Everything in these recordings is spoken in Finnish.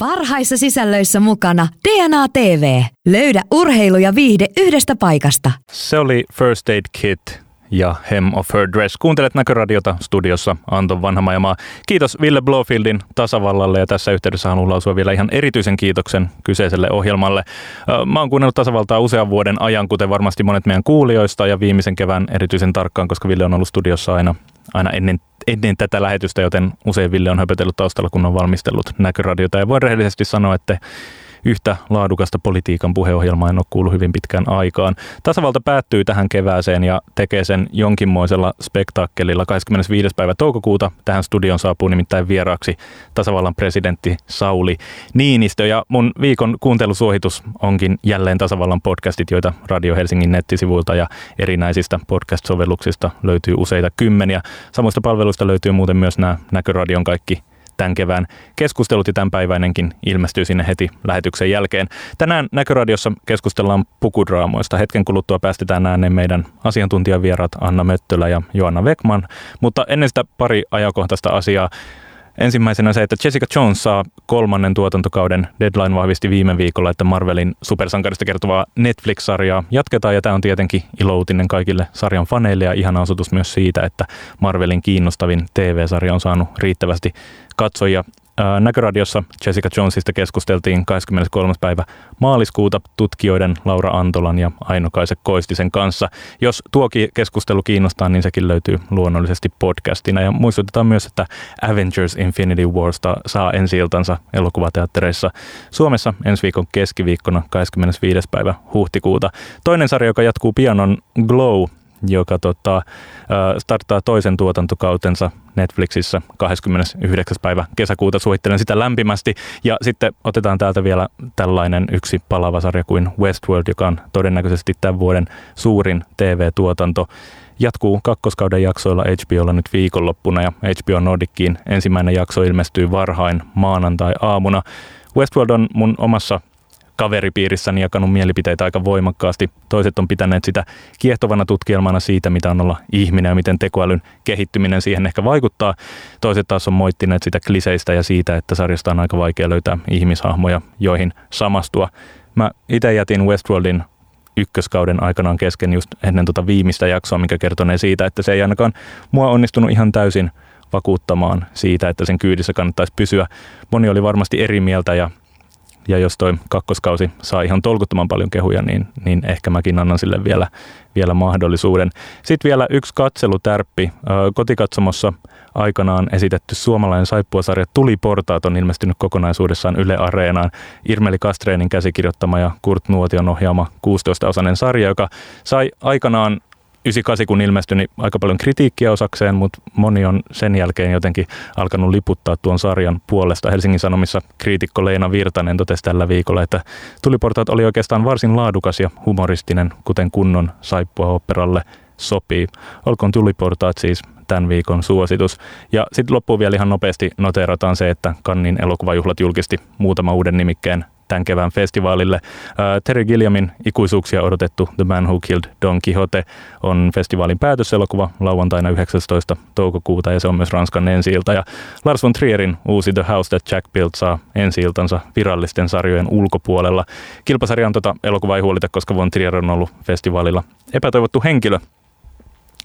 Parhaissa sisällöissä mukana DNA TV. Löydä urheilu ja viihde yhdestä paikasta. Se oli First Aid Kit ja Hem of Her Dress. Kuuntelet Näköradiota studiossa Anton Vanhamajamaa. Kiitos Ville Blofieldin tasavallalle ja tässä yhteydessä haluan lausua vielä ihan erityisen kiitoksen kyseiselle ohjelmalle. Mä oon kuunnellut tasavaltaa usean vuoden ajan, kuten varmasti monet meidän kuulijoista ja viimeisen kevään erityisen tarkkaan, koska Ville on ollut studiossa aina, aina ennen ennen tätä lähetystä, joten usein Ville on höpötellyt taustalla, kun on valmistellut näköradiota. Ja voin rehellisesti sanoa, että yhtä laadukasta politiikan puheohjelmaa en ole kuullut hyvin pitkään aikaan. Tasavalta päättyy tähän kevääseen ja tekee sen jonkinmoisella spektaakkelilla 25. päivä toukokuuta. Tähän studion saapuu nimittäin vieraaksi tasavallan presidentti Sauli Niinistö. Ja mun viikon kuuntelusuositus onkin jälleen tasavallan podcastit, joita Radio Helsingin nettisivuilta ja erinäisistä podcast-sovelluksista löytyy useita kymmeniä. Samoista palveluista löytyy muuten myös nämä Näköradion kaikki tämän kevään keskustelut ja tämänpäiväinenkin ilmestyy sinne heti lähetyksen jälkeen. Tänään Näköradiossa keskustellaan pukudraamoista. Hetken kuluttua päästetään ääneen meidän asiantuntijavieraat Anna Möttölä ja Joanna Vekman, mutta ennen sitä pari ajankohtaista asiaa. Ensimmäisenä se, että Jessica Jones saa kolmannen tuotantokauden. Deadline vahvisti viime viikolla, että Marvelin supersankarista kertovaa Netflix-sarjaa jatketaan ja tämä on tietenkin iloutinen kaikille sarjan faneille ja ihana osoitus myös siitä, että Marvelin kiinnostavin TV-sarja on saanut riittävästi katsojia Näköradiossa Jessica Jonesista keskusteltiin 23. päivä maaliskuuta tutkijoiden Laura Antolan ja Aino-Kaise Koistisen kanssa. Jos tuokin keskustelu kiinnostaa, niin sekin löytyy luonnollisesti podcastina. Ja muistutetaan myös, että Avengers Infinity Warsta saa ensi iltansa elokuvateattereissa Suomessa ensi viikon keskiviikkona 25. päivä huhtikuuta. Toinen sarja, joka jatkuu pian on Glow, joka tota, starttaa toisen tuotantokautensa Netflixissä 29. päivä kesäkuuta. Suosittelen sitä lämpimästi. Ja sitten otetaan täältä vielä tällainen yksi palava sarja kuin Westworld, joka on todennäköisesti tämän vuoden suurin TV-tuotanto. Jatkuu kakkoskauden jaksoilla HBOlla nyt viikonloppuna ja HBO Nordickiin ensimmäinen jakso ilmestyy varhain maanantai-aamuna. Westworld on mun omassa kaveripiirissäni jakanut mielipiteitä aika voimakkaasti. Toiset on pitäneet sitä kiehtovana tutkielmana siitä, mitä on olla ihminen ja miten tekoälyn kehittyminen siihen ehkä vaikuttaa. Toiset taas on moittineet sitä kliseistä ja siitä, että sarjasta on aika vaikea löytää ihmishahmoja, joihin samastua. Mä itse jätin Westworldin ykköskauden aikanaan kesken just ennen tuota viimeistä jaksoa, mikä kertonee siitä, että se ei ainakaan mua onnistunut ihan täysin vakuuttamaan siitä, että sen kyydissä kannattaisi pysyä. Moni oli varmasti eri mieltä ja ja jos toi kakkoskausi saa ihan tolkuttoman paljon kehuja, niin, niin ehkä mäkin annan sille vielä, vielä mahdollisuuden. Sitten vielä yksi katselutärppi. Kotikatsomossa aikanaan esitetty suomalainen saippuasarja Tuliportaat on ilmestynyt kokonaisuudessaan Yle Areenaan. Irmeli Kastreenin käsikirjoittama ja Kurt Nuotion ohjaama 16-osainen sarja, joka sai aikanaan 98 kun ilmestyi, niin aika paljon kritiikkiä osakseen, mutta moni on sen jälkeen jotenkin alkanut liputtaa tuon sarjan puolesta. Helsingin Sanomissa kriitikko Leena Virtanen totesi tällä viikolla, että Tuliportaat oli oikeastaan varsin laadukas ja humoristinen, kuten kunnon saippua operalle sopii. Olkoon Tuliportaat siis tämän viikon suositus. Ja sitten loppuun vielä ihan nopeasti noteerataan se, että Kannin elokuvajuhlat julkisti muutama uuden nimikkeen tämän kevään festivaalille. Terry Gilliamin ikuisuuksia odotettu The Man Who Killed Don Quixote on festivaalin päätöselokuva lauantaina 19. toukokuuta ja se on myös Ranskan ensi Ja Lars von Trierin uusi The House That Jack Built saa ensi virallisten sarjojen ulkopuolella. Kilpasarjan tota elokuvaa ei huolita, koska von Trier on ollut festivaalilla epätoivottu henkilö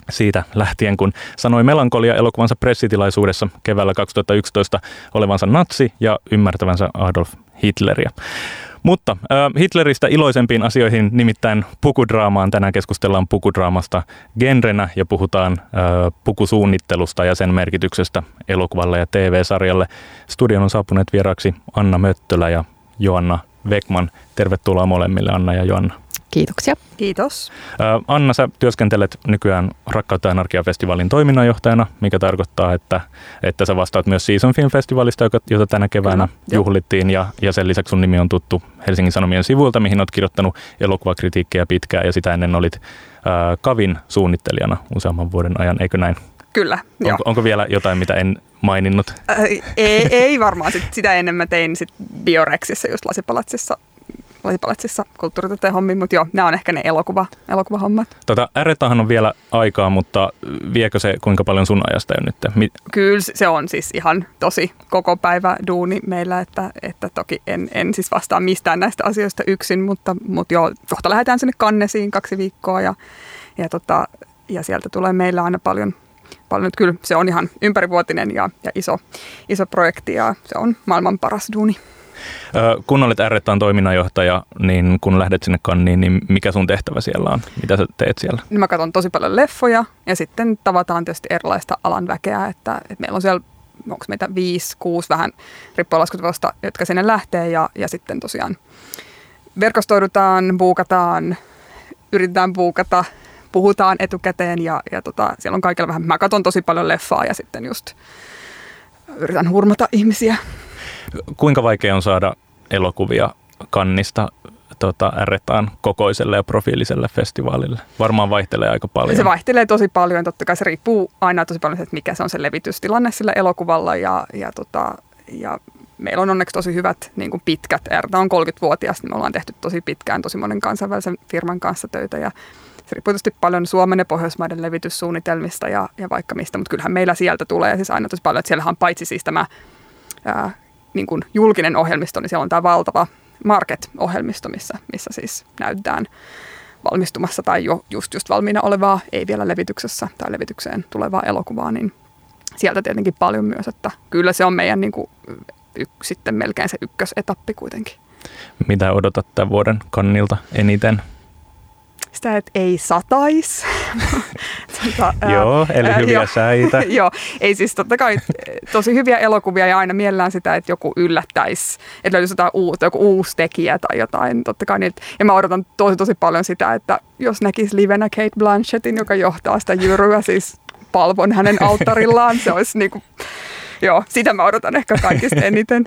siitä lähtien, kun sanoi melankolia elokuvansa pressitilaisuudessa keväällä 2011 olevansa natsi ja ymmärtävänsä Adolf Hitleriä. Mutta äh, Hitleristä iloisempiin asioihin, nimittäin pukudraamaan. Tänään keskustellaan pukudraamasta genrenä ja puhutaan äh, pukusuunnittelusta ja sen merkityksestä elokuvalle ja TV-sarjalle. Studion on saapuneet vieraksi Anna Möttölä ja Joanna Vekman. Tervetuloa molemmille Anna ja Joanna. Kiitoksia. Kiitos. Anna, sä työskentelet nykyään Rakkautta ja Anarkia-festivaalin toiminnanjohtajana, mikä tarkoittaa, että, että sä vastaat myös Season Film-festivaalista, jota tänä keväänä Kyllä, juhlittiin. Ja, ja sen lisäksi sun nimi on tuttu Helsingin Sanomien sivuilta, mihin olet kirjoittanut elokuvakritiikkiä pitkään ja sitä ennen olit ää, Kavin suunnittelijana useamman vuoden ajan, eikö näin? Kyllä, onko, onko vielä jotain, mitä en maininnut? Äh, ei, ei varmaan. Sit, sitä ennen mä tein sit Biorexissa, just Lasipalatsissa Lasipalatsissa kulttuuritetteen hommiin, mutta joo, nämä on ehkä ne elokuva, elokuvahommat. Tota, R-tahan on vielä aikaa, mutta viekö se kuinka paljon sun ajasta jo nyt? Mi- Kyllä se on siis ihan tosi koko päivä duuni meillä, että, että toki en, en siis vastaa mistään näistä asioista yksin, mutta, mutta joo, kohta lähdetään sinne kannesiin kaksi viikkoa ja, ja, tota, ja sieltä tulee meillä aina paljon, paljon. Kyllä se on ihan ympärivuotinen ja, ja iso, iso projekti ja se on maailman paras duuni. Kun olet R-taan toiminnanjohtaja, niin kun lähdet sinne kanniin, niin mikä sun tehtävä siellä on? Mitä sä teet siellä? Niin mä katson tosi paljon leffoja ja sitten tavataan tietysti erilaista alan väkeä, että, että meillä on siellä onko meitä viisi, kuusi vähän riippuen laskutavasta, jotka sinne lähtee ja, ja sitten tosiaan verkostoidutaan, buukataan, yritetään buukata, puhutaan etukäteen ja, ja tota, siellä on kaikilla vähän, mä katson tosi paljon leffaa ja sitten just yritän hurmata ihmisiä kuinka vaikea on saada elokuvia kannista tota, ärretään kokoiselle ja profiiliselle festivaalille? Varmaan vaihtelee aika paljon. Se vaihtelee tosi paljon. Totta kai se riippuu aina tosi paljon, että mikä se on se levitystilanne sillä elokuvalla. Ja, ja, tota, ja meillä on onneksi tosi hyvät niin kuin pitkät. Erta on 30-vuotias, niin me ollaan tehty tosi pitkään tosi monen kansainvälisen firman kanssa töitä. Ja riippuu paljon Suomen ja Pohjoismaiden levityssuunnitelmista ja, ja vaikka mistä, mutta kyllähän meillä sieltä tulee siis aina tosi paljon, että siellähän on paitsi siis tämä ää, niin kuin julkinen ohjelmisto, niin siellä on tämä valtava Market-ohjelmisto, missä, missä siis näytetään valmistumassa tai jo just, just valmiina olevaa, ei vielä levityksessä tai levitykseen tulevaa elokuvaa, niin sieltä tietenkin paljon myös, että kyllä se on meidän niin kuin, y, sitten melkein se ykkösetappi kuitenkin. Mitä odotat tämän vuoden kannilta eniten? Sitä, että ei satais. tota, joo, eli ää, hyviä jo, säitä. joo, ei siis totta kai tosi hyviä elokuvia ja aina mielellään sitä, että joku yllättäisi, että löytyisi jotain uutta, joku uusi tekijä tai jotain. Totta kai niitä. Ja mä odotan tosi tosi paljon sitä, että jos näkisi livenä Kate Blanchettin, joka johtaa sitä jyryä, siis palvon hänen alttarillaan, se olisi niinku, joo, sitä mä odotan ehkä kaikista eniten.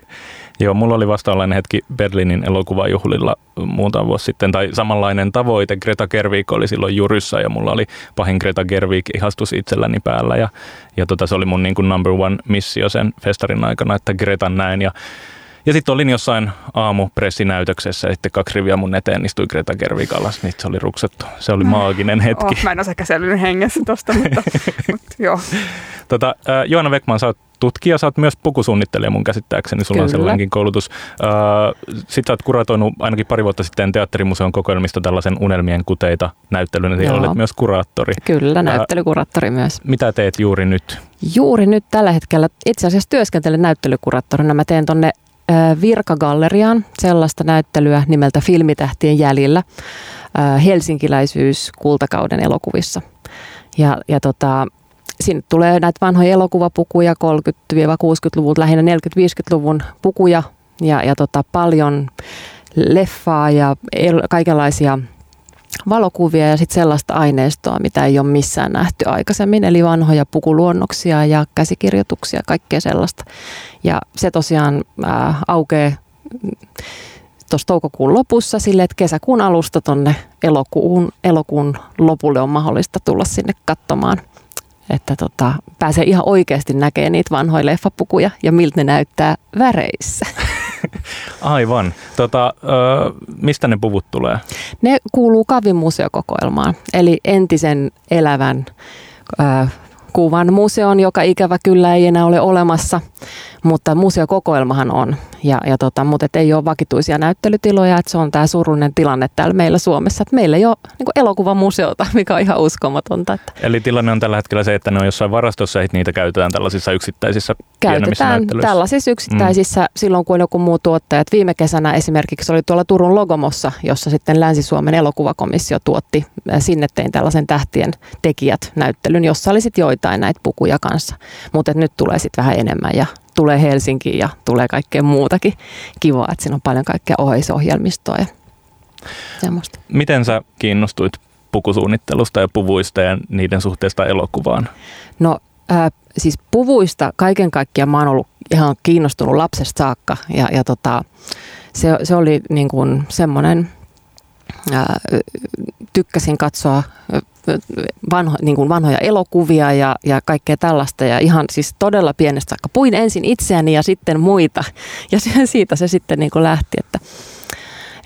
Joo, mulla oli vastaavanlainen hetki Berliinin elokuvajuhlilla muutama vuosi sitten, tai samanlainen tavoite. Greta Gerwig oli silloin Juryssa ja mulla oli pahin Greta Gerwig ihastus itselläni päällä ja, ja tota, se oli mun niin kuin number one missio sen festarin aikana, että Gretan näin ja ja sitten olin jossain aamupressinäytöksessä sitten kaksi riviä mun eteen istui Greta Gerwig alas, niin se oli ruksattu. Se oli maaginen hetki. Oh, mä en osaa käsellyn hengessä tosta, mutta, mutta joo. Tota, Joana Beckman, sä oot tutkija, sä oot myös pukusuunnittelija mun käsittääkseni, sulla Kyllä. on sellainenkin koulutus. Sitten sä oot kuratoinut ainakin pari vuotta sitten teatterimuseon kokoelmista tällaisen unelmien kuteita näyttelyn, ja olet myös kuraattori. Kyllä, näyttelykuraattori myös. Mitä teet juuri nyt? Juuri nyt tällä hetkellä itse asiassa työskentelen näyttelykuraattorina. Mä teen tonne Virkagalleriaan sellaista näyttelyä nimeltä Filmitähtien jäljillä helsinkiläisyys kultakauden elokuvissa. Ja, ja tota, sinne tulee näitä vanhoja elokuvapukuja 30-60-luvulta, lähinnä 40-50-luvun pukuja ja, ja tota, paljon leffaa ja el- kaikenlaisia valokuvia ja sitten sellaista aineistoa, mitä ei ole missään nähty aikaisemmin, eli vanhoja pukuluonnoksia ja käsikirjoituksia, kaikkea sellaista. Ja se tosiaan ää, aukeaa tuossa toukokuun lopussa sille, että kesäkuun alusta tuonne elokuun, elokuun lopulle on mahdollista tulla sinne katsomaan että tota, pääsee ihan oikeasti näkemään niitä vanhoja leffapukuja ja miltä ne näyttää väreissä. Aivan. Tota, mistä ne puvut tulee? Ne kuuluu Kavin museokokoelmaan, eli entisen elävän kuvan museon, joka ikävä kyllä ei enää ole olemassa, mutta museokokoelmahan on. Ja, ja tota, mutta et ei ole vakituisia näyttelytiloja, että se on tämä surullinen tilanne täällä meillä Suomessa, että meillä ei ole niin elokuvamuseota, mikä on ihan uskomatonta. Että. Eli tilanne on tällä hetkellä se, että ne on jossain varastossa, että niitä käytetään tällaisissa yksittäisissä Käytetään tällaisissa yksittäisissä mm. silloin, kun on joku muu tuottaja. Et viime kesänä esimerkiksi oli tuolla Turun Logomossa, jossa sitten Länsi-Suomen elokuvakomissio tuotti sinne tein tällaisen tähtien tekijät näyttelyn, jossa oli sitten joitain näitä pukuja kanssa. Mutta nyt tulee sitten vähän enemmän ja tulee Helsinkiin ja tulee kaikkea muutakin kivaa, että siinä on paljon kaikkea oheisohjelmistoa ja semmoista. Miten sä kiinnostuit pukusuunnittelusta ja puvuista ja niiden suhteesta elokuvaan? No äh, siis puvuista kaiken kaikkiaan mä oon ollut ihan kiinnostunut lapsesta saakka ja, ja tota, se, se oli niin kuin semmoinen, äh, tykkäsin katsoa vanho, niin kuin vanhoja elokuvia ja, ja kaikkea tällaista. Ja ihan siis todella pienestä saakka. Puin ensin itseäni ja sitten muita. Ja siitä se sitten niin kuin lähti, että,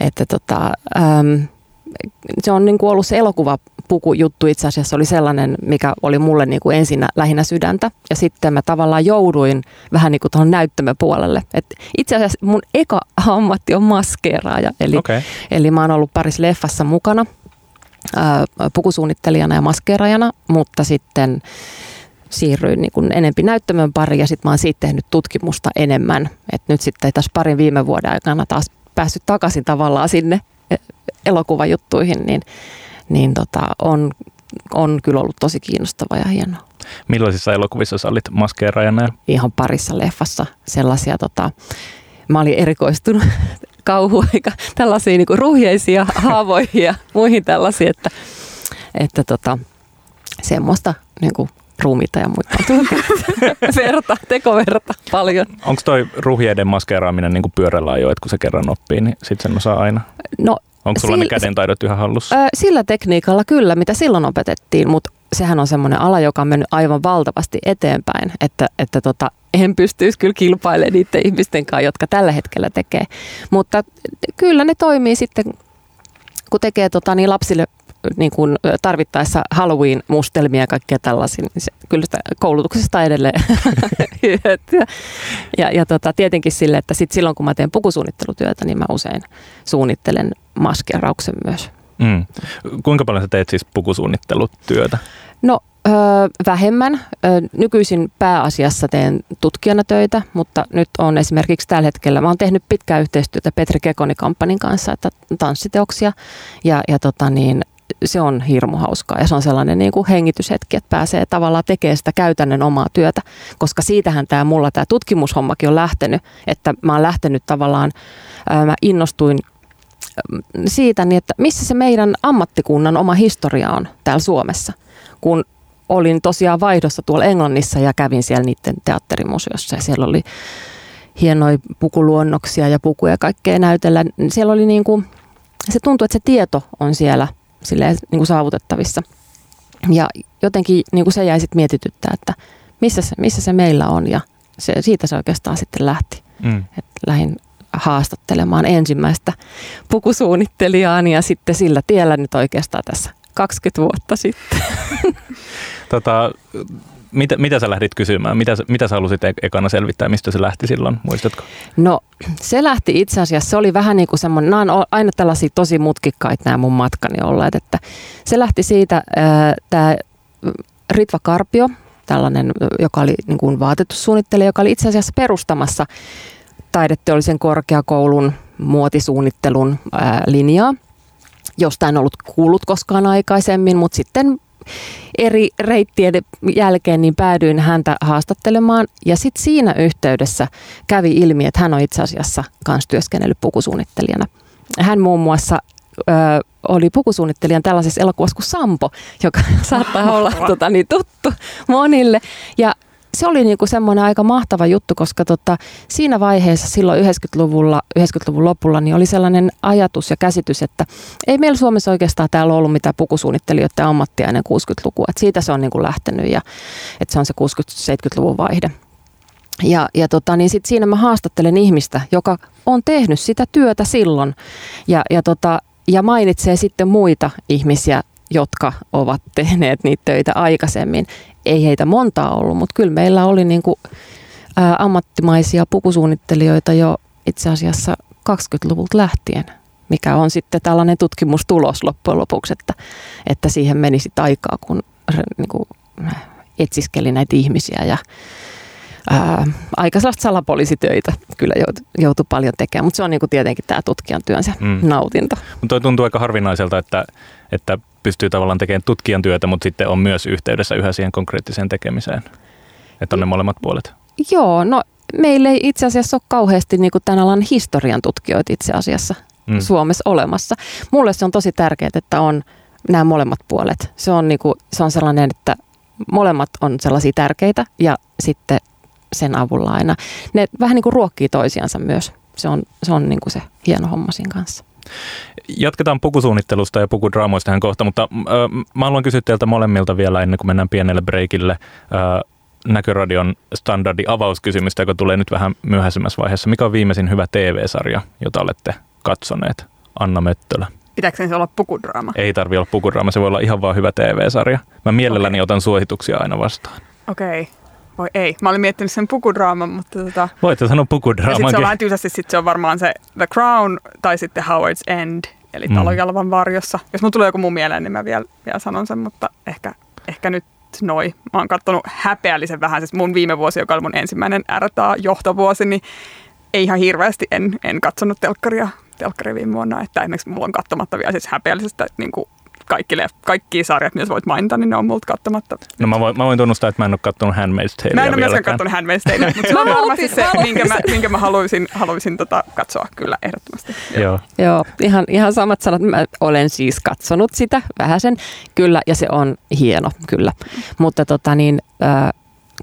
että tota, äm, se on niin kuin ollut se elokuvapukujuttu itse asiassa oli sellainen, mikä oli mulle niin kuin ensin lähinnä sydäntä. Ja sitten mä tavallaan jouduin vähän niin kuin tuohon näyttämöpuolelle. Et itse asiassa mun eka ammatti on maskeeraaja. Eli, okay. eli mä oon ollut parissa leffassa mukana pukusuunnittelijana ja maskeeraajana, mutta sitten siirryin niin kuin enempi näyttämön pariin ja sitten mä oon siitä tehnyt tutkimusta enemmän. Et nyt sitten tässä parin viime vuoden aikana taas päässyt takaisin tavallaan sinne e, elokuvajuttuihin, niin, niin tota, on, on kyllä ollut tosi kiinnostava ja hienoa. Millaisissa elokuvissa sä olit maskeeraajana? Ihan parissa leffassa sellaisia, tota, mä olin erikoistunut kauhu, eikä tällaisia niin ruhjeisia haavoihin ja muihin tällaisia, että, että tota, semmoista niin kuin ruumiita ja muita. verta, tekoverta paljon. Onko toi ruhjeiden maskeeraaminen niin kuin pyörällä jo, että kun se kerran oppii, niin sitten sen osaa aina? No, Onko sulla sillä, ne kädentaidot yhä hallussa? Ö, sillä tekniikalla kyllä, mitä silloin opetettiin, mutta sehän on semmoinen ala, joka on mennyt aivan valtavasti eteenpäin, että, että tota, en pystyisi kyllä kilpailemaan niiden ihmisten kanssa, jotka tällä hetkellä tekee. Mutta kyllä ne toimii sitten, kun tekee tota, niin lapsille niin kuin tarvittaessa Halloween-mustelmia ja kaikkea tällaisia, niin se, kyllä sitä koulutuksesta edelleen hyötyä. Ja, ja tota, tietenkin sille, että sit silloin kun mä teen pukusuunnittelutyötä, niin mä usein suunnittelen maskerauksen myös. Mm. Kuinka paljon sä teet siis pukusuunnittelutyötä? No öö, vähemmän. Öö, nykyisin pääasiassa teen tutkijana töitä, mutta nyt on esimerkiksi tällä hetkellä, mä oon tehnyt pitkää yhteistyötä Petri Kekoni-kampanin kanssa, että tanssiteoksia ja, ja tota niin, se on hirmu hauskaa ja se on sellainen niin kuin hengityshetki, että pääsee tavallaan tekemään sitä käytännön omaa työtä, koska siitähän tämä mulla tämä tutkimushommakin on lähtenyt, että mä oon lähtenyt tavallaan, ää, mä innostuin siitä, niin että missä se meidän ammattikunnan oma historia on täällä Suomessa, kun olin tosiaan vaihdossa tuolla Englannissa ja kävin siellä niiden teatterimuseossa ja siellä oli hienoja pukuluonnoksia ja pukuja ja kaikkea näytellä. Siellä oli niin kuin, se tuntuu, että se tieto on siellä – silleen, niin kuin saavutettavissa. Ja jotenkin niin kuin se jäi sitten mietityttää, että missä se, missä se meillä on ja se, siitä se oikeastaan sitten lähti. Mm. Et lähdin haastattelemaan ensimmäistä pukusuunnittelijaani ja sitten sillä tiellä nyt oikeastaan tässä 20 vuotta sitten. Tota, mitä, mitä sä lähdit kysymään? Mitä, mitä sä halusit e- ekana selvittää? Mistä se lähti silloin? Muistatko? No se lähti itse asiassa, se oli vähän niin kuin semmoinen, nämä on aina tällaisia tosi mutkikkaita nämä mun matkani olleet, että se lähti siitä, tämä Ritva Karpio, tällainen, joka oli niin kuin vaatetussuunnittelija, joka oli itse asiassa perustamassa taideteollisen korkeakoulun muotisuunnittelun ää, linjaa, josta en ollut kuullut koskaan aikaisemmin, mutta sitten eri reittien jälkeen niin päädyin häntä haastattelemaan ja sitten siinä yhteydessä kävi ilmi, että hän on itse asiassa myös työskennellyt pukusuunnittelijana. Hän muun muassa ö, oli pukusuunnittelijan tällaisessa elokuvassa kuin Sampo, joka saattaa olla tota, niin tuttu monille. Ja se oli niinku semmoinen aika mahtava juttu, koska tota, siinä vaiheessa silloin 90-luvulla, 90-luvun lopulla niin oli sellainen ajatus ja käsitys, että ei meillä Suomessa oikeastaan täällä ollut mitään pukusuunnittelijoiden ammattia ennen 60-lukua. Et siitä se on niinku lähtenyt ja että se on se 60-70-luvun vaihde. Ja, ja tota, niin sit siinä mä haastattelen ihmistä, joka on tehnyt sitä työtä silloin ja, ja, tota, ja mainitsee sitten muita ihmisiä, jotka ovat tehneet niitä töitä aikaisemmin ei heitä montaa ollut, mutta kyllä meillä oli niin kuin, ää, ammattimaisia pukusuunnittelijoita jo itse asiassa 20-luvulta lähtien, mikä on sitten tällainen tutkimustulos loppujen lopuksi, että, että siihen meni sitten aikaa, kun niin kuin, etsiskeli näitä ihmisiä ja ää, aika sellaista salapoliisitöitä kyllä joutui, joutui paljon tekemään, mutta se on niin kuin tietenkin tämä tutkijan työnsä mm. nautinto. Mutta tuntuu aika harvinaiselta, että, että pystyy tavallaan tekemään tutkijan työtä, mutta sitten on myös yhteydessä yhä siihen konkreettiseen tekemiseen. Että on ne molemmat puolet. Joo, no meillä ei itse asiassa ole kauheasti niin kuin tämän alan historian tutkijoita itse asiassa mm. Suomessa olemassa. Mulle se on tosi tärkeää, että on nämä molemmat puolet. Se on, niin kuin, se on sellainen, että molemmat on sellaisia tärkeitä ja sitten sen avulla aina. Ne vähän niin kuin ruokkii toisiansa myös. Se on, se on niin kuin se hieno homma siinä kanssa. Jatketaan pukusuunnittelusta ja pukudraamoista tähän kohta, mutta äh, mä haluan kysyä teiltä molemmilta vielä ennen kuin mennään pienelle breikille. Äh, Näköradion standardi avauskysymystä, joka tulee nyt vähän myöhäisemmässä vaiheessa. Mikä on viimeisin hyvä TV-sarja, jota olette katsoneet? Anna Möttölä. Pitääkö se olla pukudraama? Ei tarvi olla pukudraama, se voi olla ihan vaan hyvä TV-sarja. Mä mielelläni okay. otan suosituksia aina vastaan. Okei. Okay. Voi ei. Mä olin miettinyt sen pukudraaman, mutta tota... Voitte sanoa pukudraaman. Sitten se on vähän tylsästi, sit se on varmaan se The Crown tai sitten Howard's End, eli mm. Talojalvan varjossa. Jos mulla tulee joku mun mieleen, niin mä vielä, vielä sanon sen, mutta ehkä, ehkä nyt noi. Mä oon katsonut häpeällisen vähän, siis mun viime vuosi, joka oli mun ensimmäinen RTA-johtovuosi, niin ei ihan hirveästi en, en katsonut telkkaria, telkkaria viime vuonna. Että esimerkiksi mulla on katsomatta vielä siis häpeällisestä niin kuin kaikki, kaikki sarjat, mitä voit mainita, niin ne on multa katsomatta. No mä voin, mä voin tunnustaa, että mä en ole katsonut Handmaid's Tale Mä en ole myöskään katsonut Handmaid's Tale, mutta se on varmasti se, minkä mä, minkä mä haluaisin, haluaisin tota katsoa kyllä ehdottomasti. Joo, Joo ihan, ihan samat sanat. Mä olen siis katsonut sitä vähäsen, kyllä, ja se on hieno, kyllä. Mutta tota niin, äh,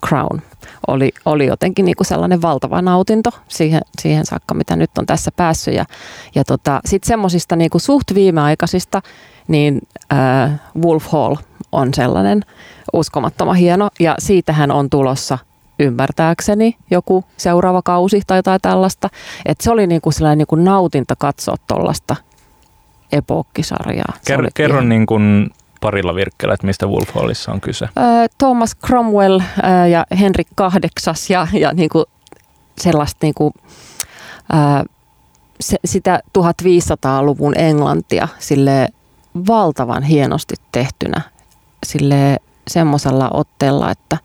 Crown oli, oli jotenkin niin kuin sellainen valtava nautinto siihen, siihen saakka, mitä nyt on tässä päässyt. Ja, ja tota, sitten semmoisista niin suht viimeaikaisista niin äh, Wolf Hall on sellainen uskomattoman hieno ja siitähän on tulossa ymmärtääkseni joku seuraava kausi tai jotain tällaista. Että se oli niinku sellainen niinku nautinta katsoa tuollaista epokkisarjaa. Ker- kerro niin kuin parilla virkkeellä, että mistä Wolf Hallissa on kyse. Thomas Cromwell ja Henrik kahdeksas ja, ja niinku sellaista niinku, äh, se, sitä 1500-luvun Englantia sille valtavan hienosti tehtynä sille semmoisella otteella, että,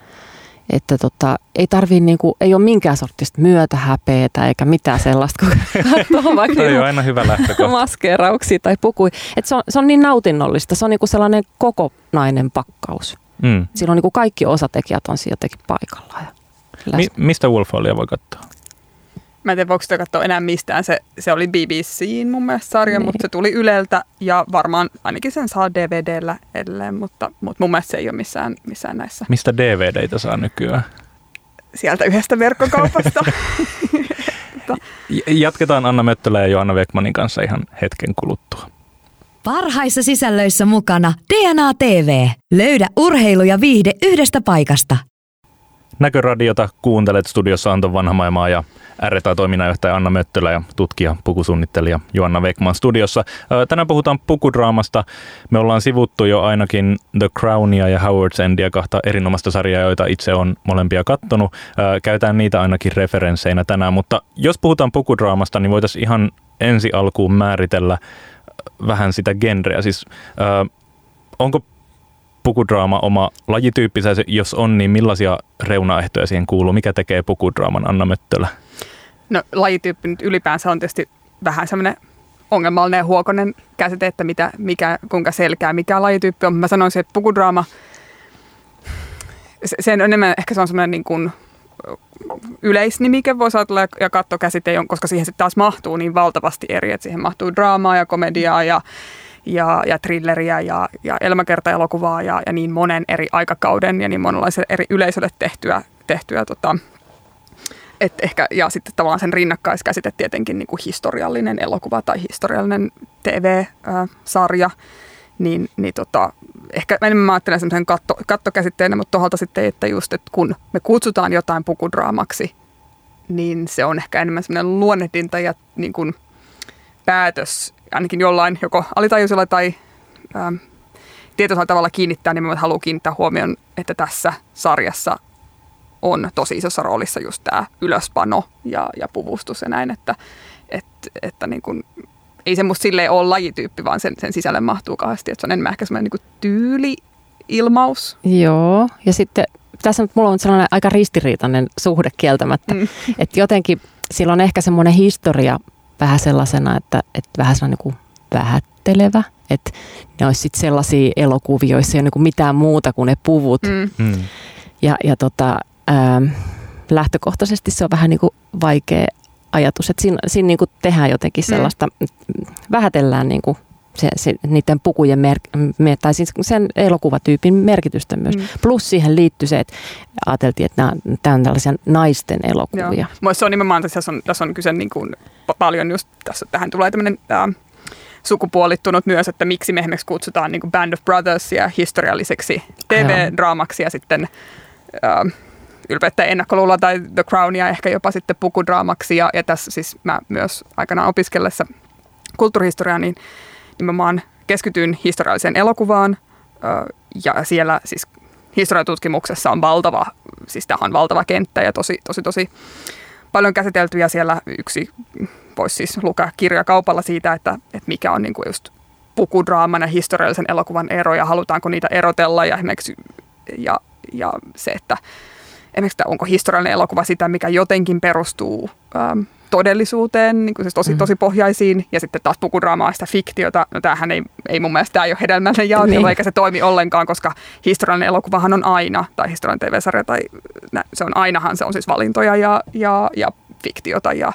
että tota, ei tarvii niinku, ei ole minkään sortista myötähäpeetä eikä mitään sellaista, kun katsoo vaikka niinku aina hyvä maskeerauksia tai pukui. Et se, on, se on niin nautinnollista, se on niinku sellainen kokonainen pakkaus. Mm. Silloin niinku kaikki osatekijät on siinä jotenkin paikallaan. Ja Mi- mistä Wolf voi katsoa? Mä en tiedä, voiko sitä katsoa enää mistään. Se, se oli BBCin mun mielestä sarja, niin. mutta se tuli Yleltä ja varmaan ainakin sen saa DVDllä edelleen, mutta, mutta mun mielestä se ei ole missään, missään näissä. Mistä DVDitä saa nykyään? Sieltä yhdestä verkkokaupasta. Jatketaan Anna Möttölä ja Joanna Vekmanin kanssa ihan hetken kuluttua. Parhaissa sisällöissä mukana DNA TV. Löydä urheilu ja viihde yhdestä paikasta. Näköradiota kuuntelet studiossa Anton Vanhamaimaa ja RTA-toiminnanjohtaja Anna Möttölä ja tutkija, pukusuunnittelija Joanna Vekman studiossa. Tänään puhutaan pukudraamasta. Me ollaan sivuttu jo ainakin The Crownia ja Howard's Endia, kahta erinomaista sarjaa, joita itse on molempia kattonut. Käytään niitä ainakin referensseinä tänään, mutta jos puhutaan pukudraamasta, niin voitaisiin ihan ensi alkuun määritellä vähän sitä genreä. Siis, onko pukudraama oma lajityyppisä? Jos on, niin millaisia reunaehtoja siihen kuuluu? Mikä tekee pukudraaman Anna Möttölä? No lajityyppi nyt ylipäänsä on tietysti vähän semmoinen ongelmallinen ja huokonen käsite, että mitä, mikä, kuinka selkeä mikä lajityyppi on. Mä sanoisin, että pukudraama, se, on enemmän, ehkä se on semmoinen niin kuin yleisnimike voisi ajatella ja kattokäsite, koska siihen sitten taas mahtuu niin valtavasti eri, että siihen mahtuu draamaa ja komediaa ja ja, ja thrilleriä ja, ja elämäkerta-elokuvaa ja, ja niin monen eri aikakauden ja niin monenlaiselle eri yleisölle tehtyä, tehtyä tota, et ehkä, ja sitten tavallaan sen rinnakkaiskäsite tietenkin niin kuin historiallinen elokuva tai historiallinen TV-sarja, niin, niin tota, ehkä enemmän mä ajattelen semmoisen katto, kattokäsitteenä, mutta tuolta sitten, että just, että kun me kutsutaan jotain pukudraamaksi, niin se on ehkä enemmän semmoinen luonnehdinta ja niin kuin päätös ainakin jollain joko alitajuisella tai ähm, tietoisella tavalla kiinnittää, niin mä haluan kiinnittää huomioon, että tässä sarjassa on tosi isossa roolissa just tämä ylöspano ja, ja puvustus ja näin, että, että, että niin kuin, ei se musta silleen ole lajityyppi, vaan sen, sen sisälle mahtuu kauheasti, että se on enemmän ehkä semmoinen niin tyyli-ilmaus. Joo, ja sitten tässä nyt mulla on sellainen aika ristiriitainen suhde kieltämättä, mm. että jotenkin sillä on ehkä semmoinen historia vähän sellaisena, että, että vähän sellainen niin kuin vähättelevä. Että ne olisi sitten sellaisia elokuvia, joissa ei ole niin mitään muuta kuin ne puvut. Mm. Mm. Ja, ja tota, ää, lähtökohtaisesti se on vähän niin kuin vaikea ajatus, että siinä, siinä niin kuin tehdään jotenkin mm. sellaista, mm. vähätellään niin kuin se, se, niiden pukujen mer, me, tai siis sen elokuvatyypin merkitystä myös. Mm. Plus siihen liittyy se, että ajateltiin, että nämä on tällaisia naisten elokuvia. Joo. Se on nimenomaan, tässä on, tässä on kyse niin kuin paljon just, tässä tähän tulee tämmöinen äh, sukupuolittunut myös, että miksi me esimerkiksi kutsutaan niin kuin Band of Brothersia historialliseksi TV-draamaksi ja sitten äh, ylpeyttä ennakkoluulla tai The Crownia ehkä jopa sitten pukudraamaksi. Ja, ja tässä siis mä myös aikanaan opiskellessa kulttuurihistoriaa, niin nimenomaan keskityin historialliseen elokuvaan ja siellä siis historiatutkimuksessa on valtava, siis tämä on valtava kenttä ja tosi, tosi, tosi paljon käsitelty ja siellä yksi voisi siis lukea kirja kaupalla siitä, että, että mikä on niin kuin just pukudraaman ja historiallisen elokuvan ero ja halutaanko niitä erotella ja ja, ja se, että esimerkiksi onko historiallinen elokuva sitä, mikä jotenkin perustuu ähm, todellisuuteen, niin kuin siis tosi, mm. tosi pohjaisiin, ja sitten taas pukudraamaa sitä fiktiota. No tämähän ei, ei mun mielestä tämä ei ole hedelmällinen jaottelu, niin. eikä se toimi ollenkaan, koska historiallinen elokuvahan on aina, tai historiallinen TV-sarja, tai se on ainahan, se on siis valintoja ja, ja, ja fiktiota ja,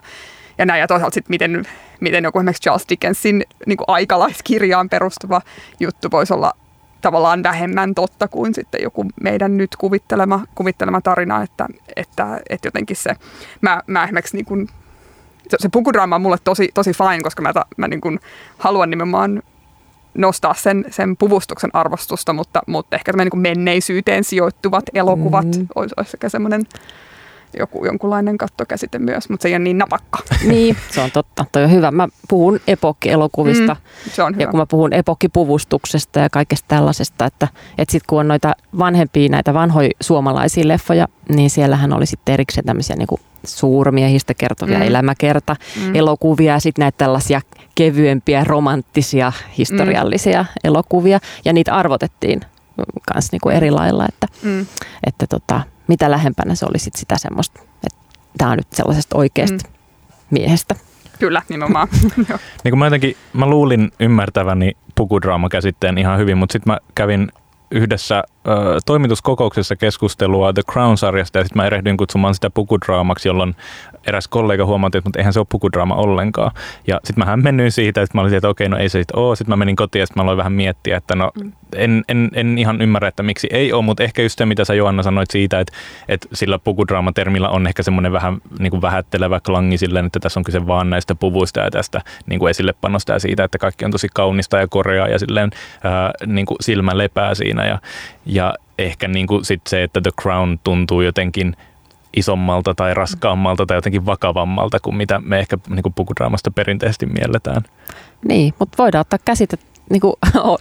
ja näin. Ja toisaalta sitten miten, miten joku esimerkiksi Charles Dickensin niin kuin aikalaiskirjaan perustuva juttu voisi olla tavallaan vähemmän totta kuin sitten joku meidän nyt kuvittelema, kuvittelema tarina, että, että, että jotenkin se, mä, mä esimerkiksi niin kuin se pukudraama on mulle tosi, tosi fine, koska mä, mä niin kuin haluan nimenomaan nostaa sen, sen puvustuksen arvostusta, mutta, mutta ehkä niin kuin menneisyyteen sijoittuvat elokuvat mm. olisi, olisi ehkä semmoinen joku, jonkunlainen kattokäsite myös, mutta se ei ole niin napakka. Niin, se on totta. Toi on hyvä. Mä puhun epokkielokuvista. Mm, se on hyvä. Ja kun mä puhun epokkipuvustuksesta ja kaikesta tällaisesta, että, että sitten kun on noita vanhempia, näitä vanhoja suomalaisia leffoja, niin siellähän oli sitten erikseen tämmöisiä niin kuin suurmiehistä kertovia mm. elämäkerta, mm. elokuvia ja sitten näitä tällaisia kevyempiä, romanttisia, historiallisia mm. elokuvia. Ja niitä arvotettiin myös niinku eri lailla, että, mm. että tota, mitä lähempänä se oli sit sitä semmoista, että tämä on nyt sellaisesta oikeasta mm. miehestä. Kyllä, nimenomaan. niin kuin mä jotenkin, mä luulin ymmärtäväni pukudraama-käsitteen ihan hyvin, mutta sitten mä kävin yhdessä toimituskokouksessa keskustelua The Crown-sarjasta ja sitten mä erehdyin kutsumaan sitä pukudraamaksi, jolloin eräs kollega huomautti, että eihän se ole pukudraama ollenkaan. Ja sitten mä mennyin siitä, että mä olin että okei, no ei se sitten ole. Sitten mä menin kotiin ja sitten mä aloin vähän miettiä, että no mm. en, en, en ihan ymmärrä, että miksi ei ole, mutta ehkä just se, mitä sä Joanna sanoit siitä, että, että sillä pukudraamatermillä on ehkä semmoinen vähän niin kuin vähättelevä klangi silleen, että tässä on kyse vaan näistä puvuista ja tästä niin kuin esillepanosta ja siitä, että kaikki on tosi kaunista ja koreaa ja silleen ää, niin kuin silmä lepää siinä ja, ja ehkä niin kuin sit se, että The Crown tuntuu jotenkin – isommalta tai raskaammalta tai jotenkin vakavammalta kuin mitä me ehkä niin kuin pukudraamasta perinteisesti mielletään. Niin, mutta voidaan ottaa käsite niin kuin,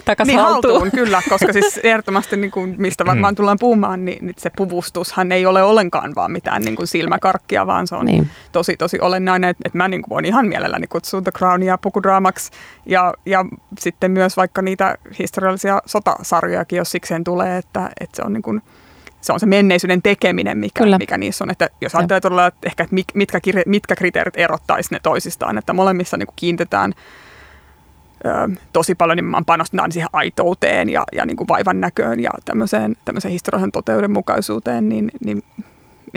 takaisin niin, haltuun. haltuun. kyllä, koska siis ehdottomasti niin kuin, mistä varmaan mm. tullaan puhumaan, niin, niin se puvustushan ei ole ollenkaan vaan mitään niin kuin silmäkarkkia, vaan se on niin. tosi tosi olennainen, että, että mä niin kuin, voin ihan mielelläni kutsua The Crownia pukudraamaksi ja, ja sitten myös vaikka niitä historiallisia sotasarjojakin, jos sikseen tulee, että, että se on niin kuin, se on se menneisyyden tekeminen, mikä, mikä niissä on. Että jos ajattelee todella, että ehkä mitkä, mitkä kriteerit erottaisi ne toisistaan, että molemmissa niin kuin kiinnitetään ö, tosi paljon nimenomaan panostetaan siihen aitouteen ja, ja niin kuin vaivan näköön ja tämmöiseen, tämmöiseen historiallisen toteudenmukaisuuteen, niin, niin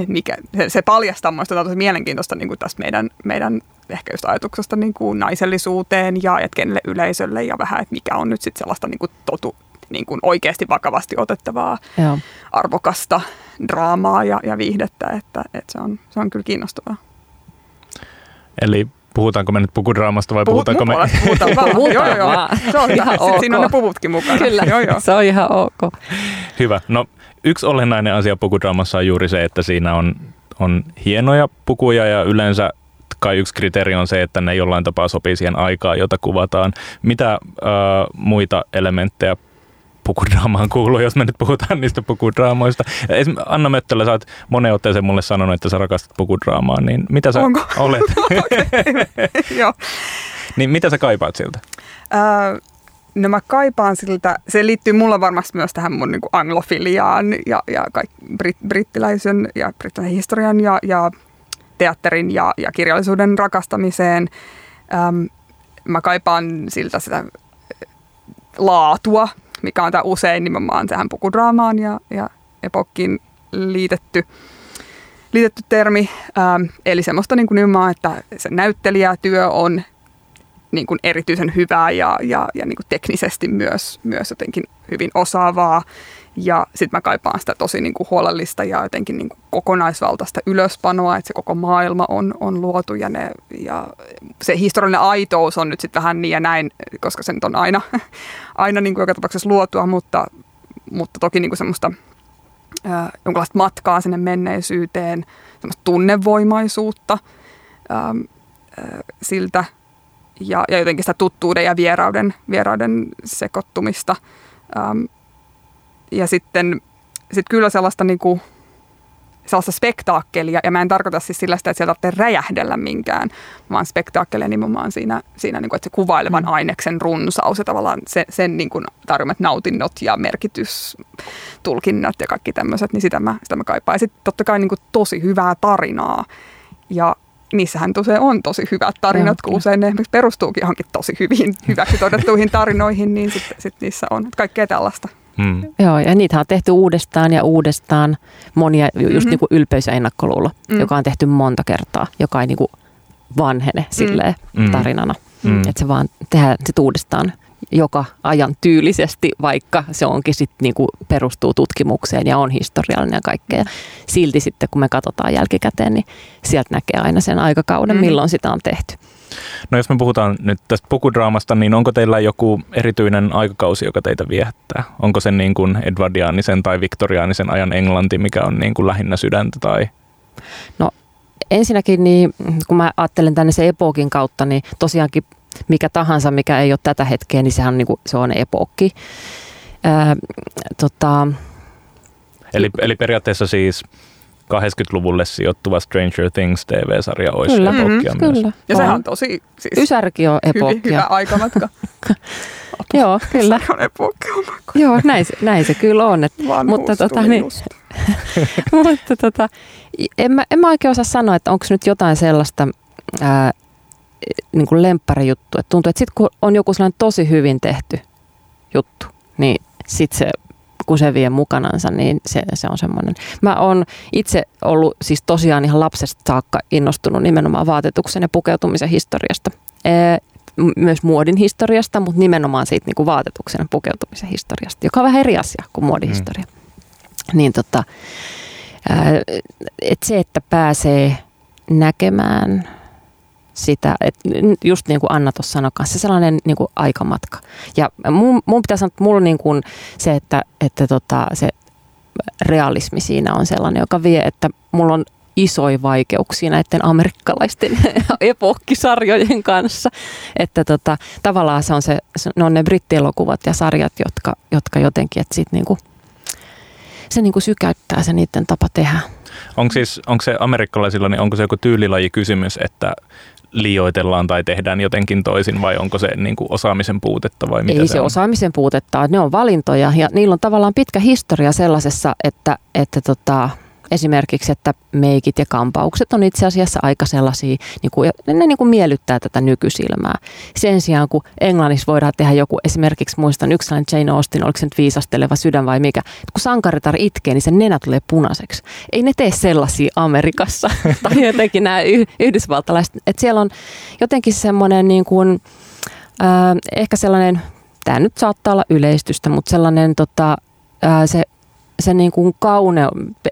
mikä, se, se paljastaa minusta tosi mielenkiintoista niin kuin tästä meidän, meidän ehkä just ajatuksesta niin kuin naisellisuuteen ja et kenelle yleisölle ja vähän, että mikä on nyt sitten sellaista niin kuin totu, niin kuin oikeasti vakavasti otettavaa, Joo. arvokasta draamaa ja, ja viihdettä, että, että se, on, se on kyllä kiinnostavaa. Eli puhutaanko me nyt pukudraamasta vai Puhut puhutaanko me... Puhutaan vaan. joo, joo, joo. Se on ihan ok. Siinä on ne puvutkin mukana. Kyllä, joo, joo. se on ihan ok. Hyvä. No yksi olennainen asia pukudraamassa on juuri se, että siinä on, on hienoja pukuja ja yleensä kai yksi kriteeri on se, että ne jollain tapaa sopii siihen aikaan, jota kuvataan. Mitä äh, muita elementtejä pukudraamaan kuuluu, jos me nyt puhutaan niistä pukudraamoista. Anna Möttölä, sä oot monen otteeseen mulle sanonut, että sä rakastat pukudraamaa, niin mitä sä Onko? olet? Joo. niin mitä sä kaipaat siltä? Uh, no mä kaipaan siltä, se liittyy mulla varmasti myös tähän mun niin anglofiliaan ja, ja kaik, brit, brittiläisen ja brittiläisen historian ja, ja teatterin ja, ja kirjallisuuden rakastamiseen. Um, mä kaipaan siltä sitä laatua, mikä on tämä usein nimenomaan tähän pukudraamaan ja, ja epokkiin liitetty, liitetty termi. Ähm, eli semmoista niin kuin nimenomaan, että se näyttelijätyö on niin kuin erityisen hyvää ja, ja, ja niin kuin teknisesti myös, myös jotenkin hyvin osaavaa. Ja sitten mä kaipaan sitä tosi niin kuin huolellista ja jotenkin niin kuin kokonaisvaltaista ylöspanoa, että se koko maailma on, on luotu ja, ne, ja se historiallinen aitous on nyt sitten vähän niin ja näin, koska se nyt on aina, aina niin kuin joka tapauksessa luotua, mutta, mutta toki niin kuin semmoista ää, jonkinlaista matkaa sinne menneisyyteen, semmoista tunnevoimaisuutta ää, ää, siltä ja, ja jotenkin sitä tuttuuden ja vierauden, vierauden sekoittumista. Ähm, ja sitten sit kyllä sellaista niin kuin, sellaista spektaakkelia, ja mä en tarkoita siis sillä sitä, että sieltä tarvitsee räjähdellä minkään, vaan spektaakkelia nimenomaan siinä, siinä niin kuin, että se kuvailevan mm. aineksen runsaus ja tavallaan se, sen niin kuin tarjomat nautinnot ja merkitystulkinnat ja kaikki tämmöiset, niin sitä mä, sitä mä kaipaan. Ja sitten totta kai niin kuin tosi hyvää tarinaa, ja niissähän usein on tosi hyvät tarinat, kun usein ne perustuukin johonkin tosi hyvin hyväksi todettuihin tarinoihin, niin sitten sit niissä on kaikkea tällaista. Hmm. Joo, ja niitä on tehty uudestaan ja uudestaan monia, just mm-hmm. niin kuin ylpeys ja ennakkoluulo, mm. joka on tehty monta kertaa, joka ei niin kuin vanhene silleen mm. tarinana. Mm. Että se vaan tehdään sit uudestaan joka ajan tyylisesti, vaikka se onkin sit niinku perustuu tutkimukseen ja on historiallinen ja kaikkea. Silti sitten kun me katsotaan jälkikäteen, niin sieltä näkee aina sen aikakauden, mm. milloin sitä on tehty. No jos me puhutaan nyt tästä pukudraamasta, niin onko teillä joku erityinen aikakausi, joka teitä viehättää? Onko se niin kuin edwardiaanisen tai viktoriaanisen ajan englanti, mikä on niin kuin lähinnä sydäntä tai? No ensinnäkin, niin, kun mä ajattelen tänne se epokin kautta, niin tosiaankin mikä tahansa, mikä ei ole tätä hetkeä, niin sehän on, niin kuin, se on epokki. Ää, tota, eli, eli periaatteessa siis 80-luvulle sijoittuva Stranger Things TV-sarja olisi kyllä, epokkia mm, myös. Kyllä. Ja sehän on tosi siis Ysärki on epokkia. Hyvin hyvä aikamatka. Joo, kyllä. Se on epokkia. Joo, näin se, näin se kyllä on. Et, mutta tota, niin, mutta tota, en, mä, en mä oikein osaa sanoa, että onko nyt jotain sellaista ää, niin kuin lemppärijuttu. Että tuntuu, että sitten kun on joku sellainen tosi hyvin tehty juttu, niin sitten se kun se vie mukanansa, niin se, se on semmoinen. Mä oon itse ollut siis tosiaan ihan lapsesta saakka innostunut nimenomaan vaatetuksen ja pukeutumisen historiasta. Ee, myös muodin historiasta, mutta nimenomaan siitä niin kuin vaatetuksen ja pukeutumisen historiasta, joka on vähän eri asia kuin muodihistoria. Mm. Niin tota, että se, että pääsee näkemään sitä, että just niin kuin Anna tuossa sanoi kanssa, sellainen niin kuin aikamatka. Ja mun, mun pitää sanoa, että mulla niin kuin se, että, että tota, se realismi siinä on sellainen, joka vie, että mulla on isoja vaikeuksia näiden amerikkalaisten epokkisarjojen kanssa. Että tota, tavallaan se on se, ne on ne brittielokuvat ja sarjat, jotka, jotka jotenkin, että sit niinku, se niinku sykäyttää se niiden tapa tehdä. Onko, siis, onko se amerikkalaisilla, niin onko se joku tyylilajikysymys, että liioitellaan tai tehdään jotenkin toisin vai onko se niin kuin osaamisen puutetta vai mitä Ei se, se on? osaamisen puutetta, ne on valintoja ja niillä on tavallaan pitkä historia sellaisessa, että, että tota, esimerkiksi, että meikit ja kampaukset on itse asiassa aika sellaisia, niin kuin, ne niin kuin miellyttää tätä nykysilmää. Sen sijaan, kun Englannissa voidaan tehdä joku, esimerkiksi muistan yksi Jane Austen, oliko se nyt viisasteleva sydän vai mikä, kun sankaritar itkee, niin sen nenä tulee punaiseksi. Ei ne tee sellaisia Amerikassa tai jotenkin nämä yhdysvaltalaiset. Että siellä on jotenkin semmoinen niin kuin, äh, ehkä sellainen, tämä nyt saattaa olla yleistystä, mutta sellainen tota, äh, se se niin kuin kaune,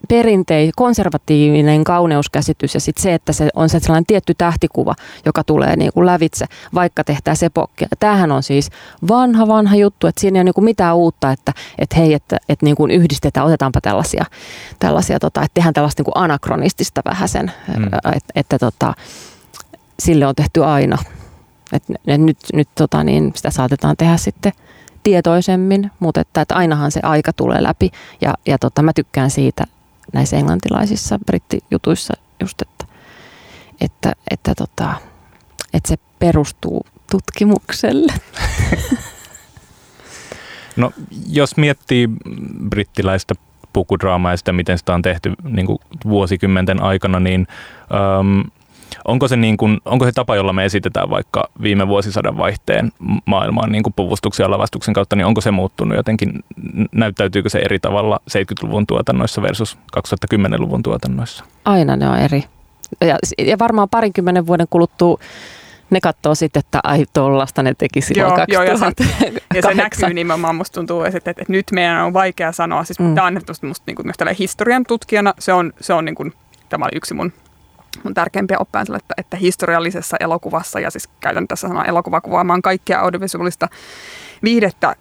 perintei, konservatiivinen kauneuskäsitys ja sitten se, että se on se sellainen tietty tähtikuva, joka tulee niin kuin lävitse, vaikka tehtää sepokkia. Tämähän on siis vanha, vanha juttu, että siinä ei ole niin kuin mitään uutta, että, että hei, että, että niin kuin yhdistetään, otetaanpa tällaisia, tällaisia tota, että tehdään tällaista niin kuin anakronistista vähän sen, mm. että, että tota, sille on tehty aina. Et, et nyt nyt tota, niin sitä saatetaan tehdä sitten – tietoisemmin, mutta että, että ainahan se aika tulee läpi. Ja, ja tota, mä tykkään siitä näissä englantilaisissa brittijutuissa just, että, että, että, tota, että se perustuu tutkimukselle. No jos miettii brittiläistä pukudraamaa ja sitä, miten sitä on tehty niin kuin vuosikymmenten aikana, niin um, onko se, niin kuin, onko se tapa, jolla me esitetään vaikka viime vuosisadan vaihteen maailmaan niin kuin puvustuksen ja lavastuksen kautta, niin onko se muuttunut jotenkin, näyttäytyykö se eri tavalla 70-luvun tuotannoissa versus 2010-luvun tuotannoissa? Aina ne on eri. Ja, ja varmaan parinkymmenen vuoden kuluttua ne katsoo sitten, että ai tollasta ne teki silloin joo, 2008. Joo, ja, se, ja se näkyy nimenomaan, musta tuntuu, että, että, että nyt meidän on vaikea sanoa, siis mm. tämä on musta, musta niin kuin, myös historian tutkijana, se on, se on niin kuin, tämä oli yksi mun mun tärkeimpiä oppeja on että, että historiallisessa elokuvassa, ja siis käytän tässä sanaa elokuva kuvaamaan kaikkea audiovisuaalista viihdettä,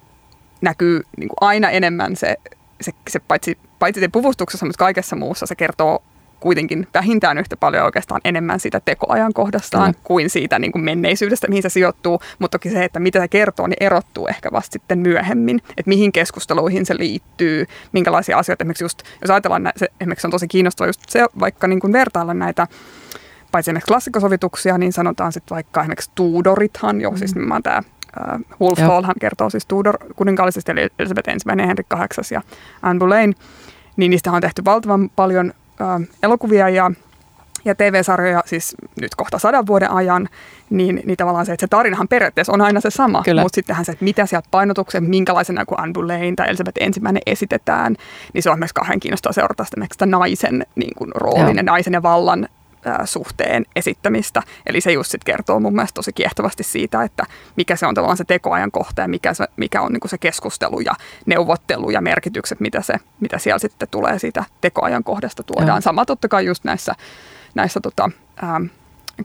näkyy niin kuin aina enemmän se, se, se paitsi, paitsi se puvustuksessa, mutta kaikessa muussa se kertoo kuitenkin vähintään yhtä paljon oikeastaan enemmän siitä tekoajankohdastaan mm. kuin siitä niin kuin menneisyydestä, mihin se sijoittuu. Mutta toki se, että mitä se kertoo, niin erottuu ehkä vasta sitten myöhemmin. Että mihin keskusteluihin se liittyy, minkälaisia asioita. Esimerkiksi just, jos ajatellaan, se esimerkiksi on tosi kiinnostava just se, vaikka niin kuin vertailla näitä paitsi esimerkiksi klassikkosovituksia, niin sanotaan sitten vaikka esimerkiksi Tudorithan, jo mm. siis nimenomaan tämä Uh, Wolf Hallhan kertoo siis Tudor kuninkaallisesta, eli Elisabeth I, Henrik VIII ja Anne Boleyn, niin niistä on tehty valtavan paljon elokuvia ja, ja TV-sarjoja, siis nyt kohta sadan vuoden ajan, niin, niin tavallaan se, että se tarinahan periaatteessa on aina se sama, Kyllä. mutta sittenhän se, että mitä sieltä painotukset, minkälaisena kuin Anne Boleyn tai Elisabeth ensimmäinen esitetään, niin se on myös kahden kiinnostavaa seurata sitä naisen niin kuin, roolin ja naisen ja vallan suhteen esittämistä. Eli se just sit kertoo mun mielestä tosi kiehtovasti siitä, että mikä se on tavallaan se tekoajan kohta ja mikä, se, mikä on niin se keskustelu ja neuvottelu ja merkitykset, mitä, se, mitä siellä sitten tulee siitä tekoajan kohdasta tuodaan. Joo. Sama totta kai just näissä, näissä tota, ähm,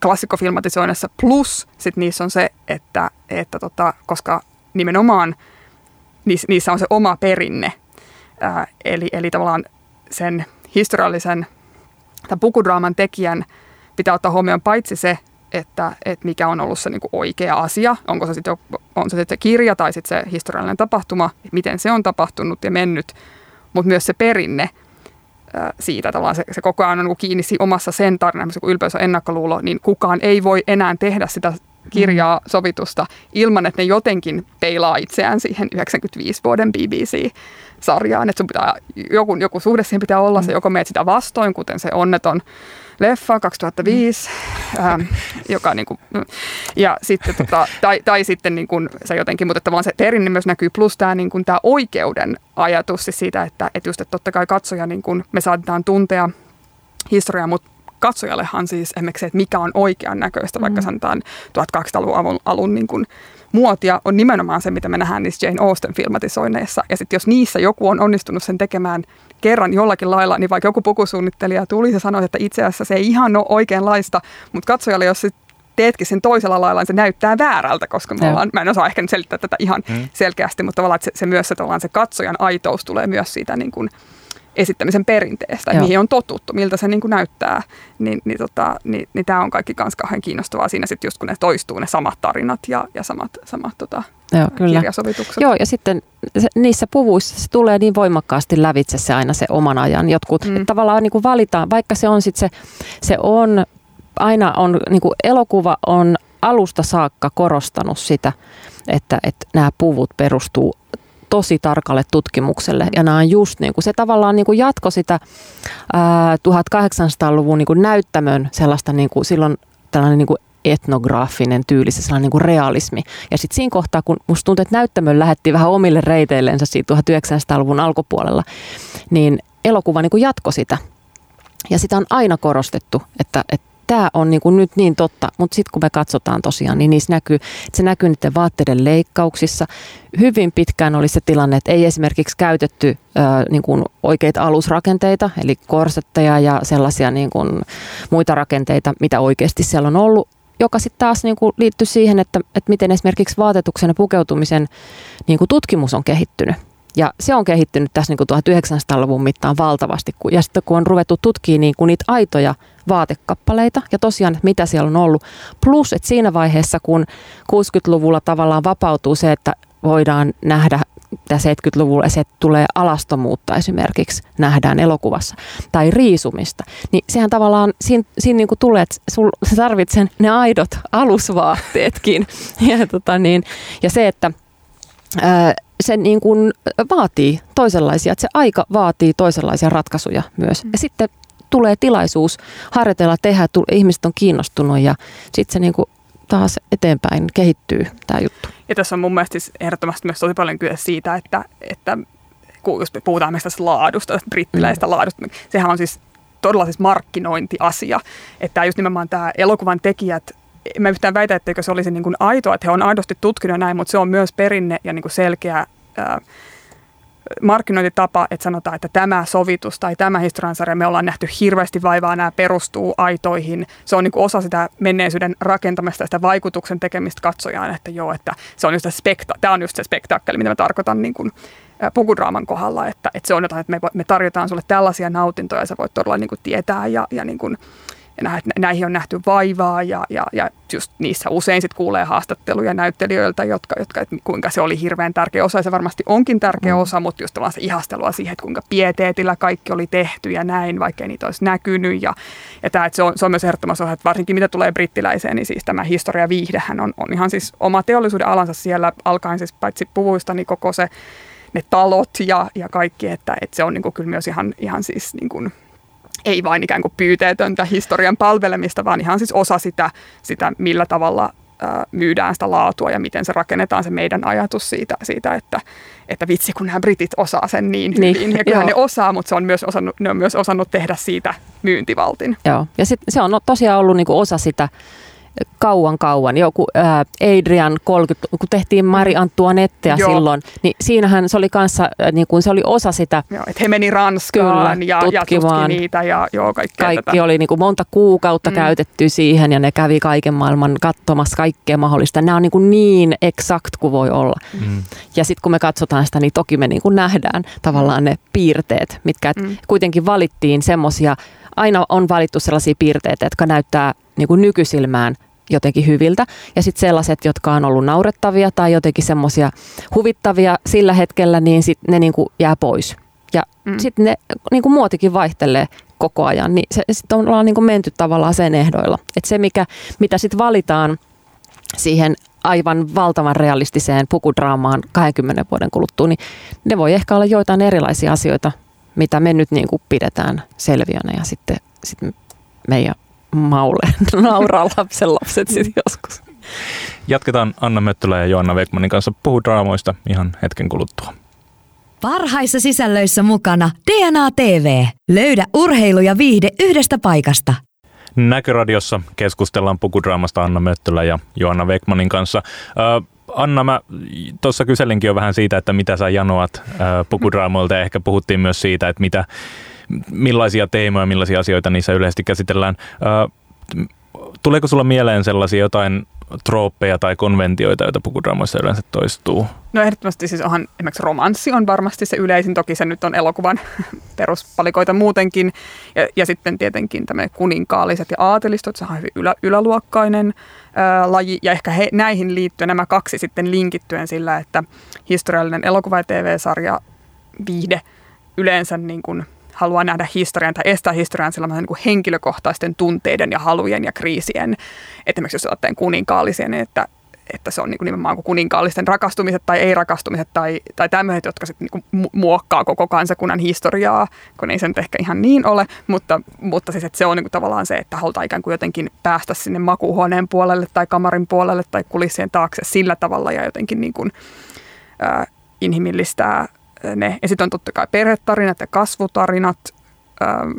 klassikkofilmatisoinnissa plus sitten niissä on se, että, että tota, koska nimenomaan niissä, niissä on se oma perinne, ää, eli, eli tavallaan sen historiallisen tämän pukudraaman tekijän pitää ottaa huomioon paitsi se, että, että mikä on ollut se niin oikea asia, onko se sitten on se, sitten kirja tai sitten se historiallinen tapahtuma, miten se on tapahtunut ja mennyt, mutta myös se perinne siitä, tavallaan se, se koko ajan on niin kiinni omassa sen tarinassa, kun ylpeys on ennakkoluulo, niin kukaan ei voi enää tehdä sitä kirjaa mm. sovitusta ilman, että ne jotenkin peilaa itseään siihen 95 vuoden BBC-sarjaan. Että sun pitää, joku, joku suhde siihen pitää olla, mm. se joko meet sitä vastoin, kuten se onneton leffa 2005, mm. ähm, joka niin kuin, ja sitten, tota, tai, tai sitten niin kuin, se jotenkin, mutta tavallaan se perinne myös näkyy, plus tämä, niin kuin, tämä oikeuden ajatus siis siitä, että, että just, että totta kai katsoja, niin kuin, me saatetaan tuntea historiaa, mutta katsojallehan siis esimerkiksi se, että mikä on oikean näköistä, vaikka mm. sanotaan 1200-luvun alun, alun niin kuin muotia, on nimenomaan se, mitä me nähdään niissä Jane Austen filmatisoinneissa. Ja sitten jos niissä joku on onnistunut sen tekemään kerran jollakin lailla, niin vaikka joku pukusuunnittelija tuli ja sanoi, että itse asiassa se ei ihan ole oikeanlaista, mutta katsojalle, jos sit teetkin sen toisella lailla, niin se näyttää väärältä, koska me ollaan, mä en osaa ehkä nyt selittää tätä ihan mm. selkeästi, mutta tavallaan se, se myös se, se katsojan aitous tulee myös siitä niin kuin, esittämisen perinteestä, että mihin on totuttu, miltä se niin kuin näyttää, niin, niin, tota, niin, niin tämä on kaikki myös kauhean kiinnostavaa siinä sitten just kun ne toistuu ne samat tarinat ja, ja samat, samat tota, Joo, kyllä. kirjasovitukset. Joo, ja sitten se, niissä puvuissa se tulee niin voimakkaasti lävitse se aina se oman ajan jotkut. Mm. tavallaan niin kuin valitaan, vaikka se on sitten se, se on, aina on, niin kuin elokuva on alusta saakka korostanut sitä, että, että nämä puvut perustuu tosi tarkalle tutkimukselle. Ja nämä on just niin kuin, se tavallaan niin kuin jatko sitä ää, 1800-luvun niin kuin näyttämön sellaista niin kuin, silloin tällainen niin kuin etnograafinen tyyli, se sellainen niin kuin realismi. Ja sitten siinä kohtaa, kun musta tuntuu, että näyttämön lähetti vähän omille reiteillensä siitä 1900-luvun alkupuolella, niin elokuva niin kuin jatko sitä. Ja sitä on aina korostettu, että, että tämä on niin kuin nyt niin totta, mutta sitten kun me katsotaan tosiaan, niin niissä näkyy, että se näkyy niiden vaatteiden leikkauksissa. Hyvin pitkään oli se tilanne, että ei esimerkiksi käytetty ää, niin kuin oikeita alusrakenteita, eli korsetteja ja sellaisia niin kuin muita rakenteita, mitä oikeasti siellä on ollut, joka sitten taas niin kuin liittyy siihen, että, että miten esimerkiksi vaatetuksen ja pukeutumisen niin kuin tutkimus on kehittynyt. Ja se on kehittynyt tässä niin kuin 1900-luvun mittaan valtavasti. Ja sitten kun on ruvettu tutkimaan niin kuin niitä aitoja vaatekappaleita ja tosiaan, että mitä siellä on ollut. Plus, että siinä vaiheessa, kun 60-luvulla tavallaan vapautuu se, että voidaan nähdä tämä 70-luvulla se, tulee alastomuutta esimerkiksi nähdään elokuvassa tai riisumista, niin sehän tavallaan siinä, siinä niin kuin tulee, että sä tarvitset ne aidot alusvaatteetkin. ja, tota niin, ja se, että se niin kuin vaatii toisenlaisia, että se aika vaatii toisenlaisia ratkaisuja myös. Mm. Ja sitten tulee tilaisuus harjoitella, tehdä, ihmiset on kiinnostunut ja sitten se niin kuin taas eteenpäin kehittyy tämä juttu. Ja tässä on mun mielestä siis ehdottomasti myös tosi paljon kyse siitä, että, että kun just me puhutaan meistä laadusta, brittiläistä mm. laadusta, sehän on siis todella siis markkinointiasia. Että just nimenomaan tämä elokuvan tekijät mä yhtään väitä, etteikö se olisi niin kuin aitoa, että he on aidosti tutkinut näin, mutta se on myös perinne ja niin kuin selkeä ää, markkinointitapa, että sanotaan, että tämä sovitus tai tämä historiansarja, me ollaan nähty hirveästi vaivaa, nämä perustuu aitoihin. Se on niin osa sitä menneisyyden rakentamista, sitä vaikutuksen tekemistä katsojaan, että joo, että se on just se spekta- tämä on just se spektaakkeli, mitä mä tarkoitan niin kuin pukudraaman kohdalla, että, että se on jotain, että me, me tarjotaan sulle tällaisia nautintoja ja sä voit todella niin kuin tietää ja, ja niin kuin, ja näihin on nähty vaivaa ja, ja, ja just niissä usein sit kuulee haastatteluja näyttelijöiltä, jotka, jotka että kuinka se oli hirveän tärkeä osa ja se varmasti onkin tärkeä mm. osa, mutta just se ihastelua siihen, että kuinka pieteetillä kaikki oli tehty ja näin, vaikka ei niitä olisi näkynyt ja, ja tämä, että se, on, se on myös ehdottomassa osa, että varsinkin mitä tulee brittiläiseen, niin siis tämä historia viihdehän on, on ihan siis oma teollisuuden alansa siellä alkaen siis paitsi puvuista, niin koko se ne talot ja, ja kaikki, että, että se on niin kuin kyllä myös ihan, ihan siis niin kuin, ei vain ikään kuin pyyteetöntä historian palvelemista, vaan ihan siis osa sitä, sitä millä tavalla myydään sitä laatua ja miten se rakennetaan se meidän ajatus siitä, siitä että, että vitsi kun nämä britit osaa sen niin hyvin. Niin, ja kyllä joo. ne osaa, mutta se on myös osannut, ne on myös osannut tehdä siitä myyntivaltin. Joo, ja sit se on tosiaan ollut niinku osa sitä kauan kauan, joku ää, Adrian 30, kun tehtiin Mari Antoinettea joo. silloin, niin siinähän se oli kanssa, niin kuin se oli osa sitä. Joo, että he meni Ranskaan Kyllä, ja, ja tutki niitä ja joo, kaikkea Kaikki tätä. oli niin kuin monta kuukautta mm. käytetty siihen ja ne kävi kaiken maailman katsomassa kaikkea mahdollista. Nämä on niin, kuin niin exakt kuin voi olla. Mm. Ja sitten kun me katsotaan sitä, niin toki me niin kuin nähdään tavallaan ne piirteet, mitkä mm. kuitenkin valittiin semmoisia, aina on valittu sellaisia piirteitä, jotka näyttää niin kuin nykysilmään jotenkin hyviltä. Ja sitten sellaiset, jotka on ollut naurettavia tai jotenkin semmoisia huvittavia sillä hetkellä, niin sit ne niin kuin jää pois. Ja mm. sitten ne niin kuin muotikin vaihtelee koko ajan, niin se, sit ollaan niin kuin menty tavallaan sen ehdoilla. Että se, mikä, mitä sitten valitaan siihen aivan valtavan realistiseen pukudraamaan 20 vuoden kuluttua, niin ne voi ehkä olla joitain erilaisia asioita, mitä me nyt niin kuin pidetään selviönä ja sitten, sitten meidän Maule nauraa lapsen lapset sitten joskus. Jatketaan Anna Möttölä ja Joanna Wegmanin kanssa puhudraamoista ihan hetken kuluttua. Parhaissa sisällöissä mukana DNA TV. Löydä urheilu ja viihde yhdestä paikasta. Näköradiossa keskustellaan pukudraamasta Anna Möttölä ja Joanna Wegmanin kanssa. Äh, Anna, mä tuossa kyselinkin jo vähän siitä, että mitä sä janoat äh, pukudraamoilta ja ehkä puhuttiin myös siitä, että mitä, millaisia teemoja, millaisia asioita niissä yleisesti käsitellään. Tuleeko sulla mieleen sellaisia jotain trooppeja tai konventioita, joita pukudraamoissa yleensä toistuu? No ehdottomasti siis onhan esimerkiksi romanssi on varmasti se yleisin, toki se nyt on elokuvan peruspalikoita muutenkin. Ja, ja sitten tietenkin tämmöinen kuninkaalliset ja aatelistot, se on hyvin ylä, yläluokkainen ää, laji. Ja ehkä he, näihin liittyen nämä kaksi sitten linkittyen sillä, että historiallinen elokuva- ja TV-sarja viihde yleensä niin kuin haluaa nähdä historian tai estää historian sellaisen niin henkilökohtaisten tunteiden ja halujen ja kriisien. Esimerkiksi jos otetaan kuninkaallisia, niin että, että se on niin kuin nimenomaan kuin kuninkaallisten rakastumiset tai ei-rakastumiset tai, tai tämmöiset, jotka sitten niin muokkaa koko kansakunnan historiaa, kun ei se nyt ehkä ihan niin ole, mutta, mutta siis että se on niin kuin tavallaan se, että halutaan ikään kuin jotenkin päästä sinne makuuhuoneen puolelle tai kamarin puolelle tai kulissien taakse sillä tavalla ja jotenkin niin kuin, äh, inhimillistää ne. Ja sitten on totta kai perhetarinat ja kasvutarinat ähm,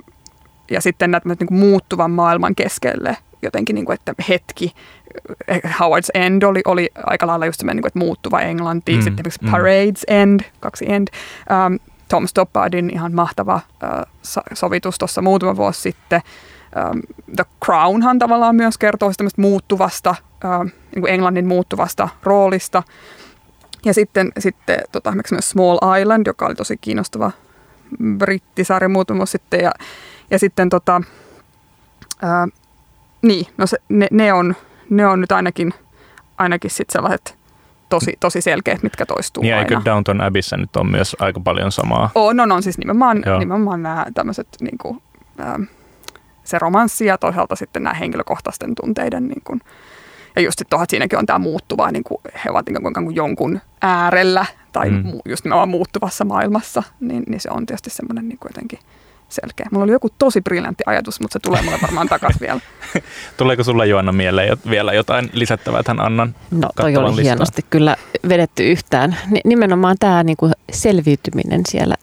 ja sitten näitä niin kuin muuttuvan maailman keskelle jotenkin, niin kuin, että hetki, eh, Howard's End oli, oli aika lailla just semmoinen, niin kuin, että muuttuva englanti, mm, sitten mm. Parade's End, kaksi End, um, Tom Stoppardin ihan mahtava uh, sovitus tuossa muutama vuosi sitten. Um, The Crownhan tavallaan myös kertoo tämmöistä muuttuvasta, uh, niin kuin Englannin muuttuvasta roolista. Ja sitten, sitten tota, myös Small Island, joka oli tosi kiinnostava brittisarja muutama vuosi sitten. Ja, ja sitten tota, ää, niin, no se, ne, ne, on, ne on nyt ainakin, ainakin sit sellaiset tosi, tosi selkeät, mitkä toistuu niin, aina. eikö Downton Abbeyssä nyt on myös aika paljon samaa? On, on, on siis nimenomaan, nimenomaan nämä tämmöiset niin kuin, ää, se romanssi ja toisaalta sitten nämä henkilökohtaisten tunteiden niin kuin, ja just sitten että siinäkin on tämä muuttuva, niin kuin he ovat niin kuin jonkun äärellä tai mm. just nimenomaan muuttuvassa maailmassa, niin, niin se on tietysti semmoinen niin jotenkin selkeä. Mulla oli joku tosi briljantti ajatus, mutta se tulee mulle varmaan takaisin vielä. Tuleeko sulla Joanna mieleen vielä jotain lisättävää tähän Annan No toi oli listaan? hienosti kyllä vedetty yhtään. Nimenomaan tämä niin kuin selviytyminen siellä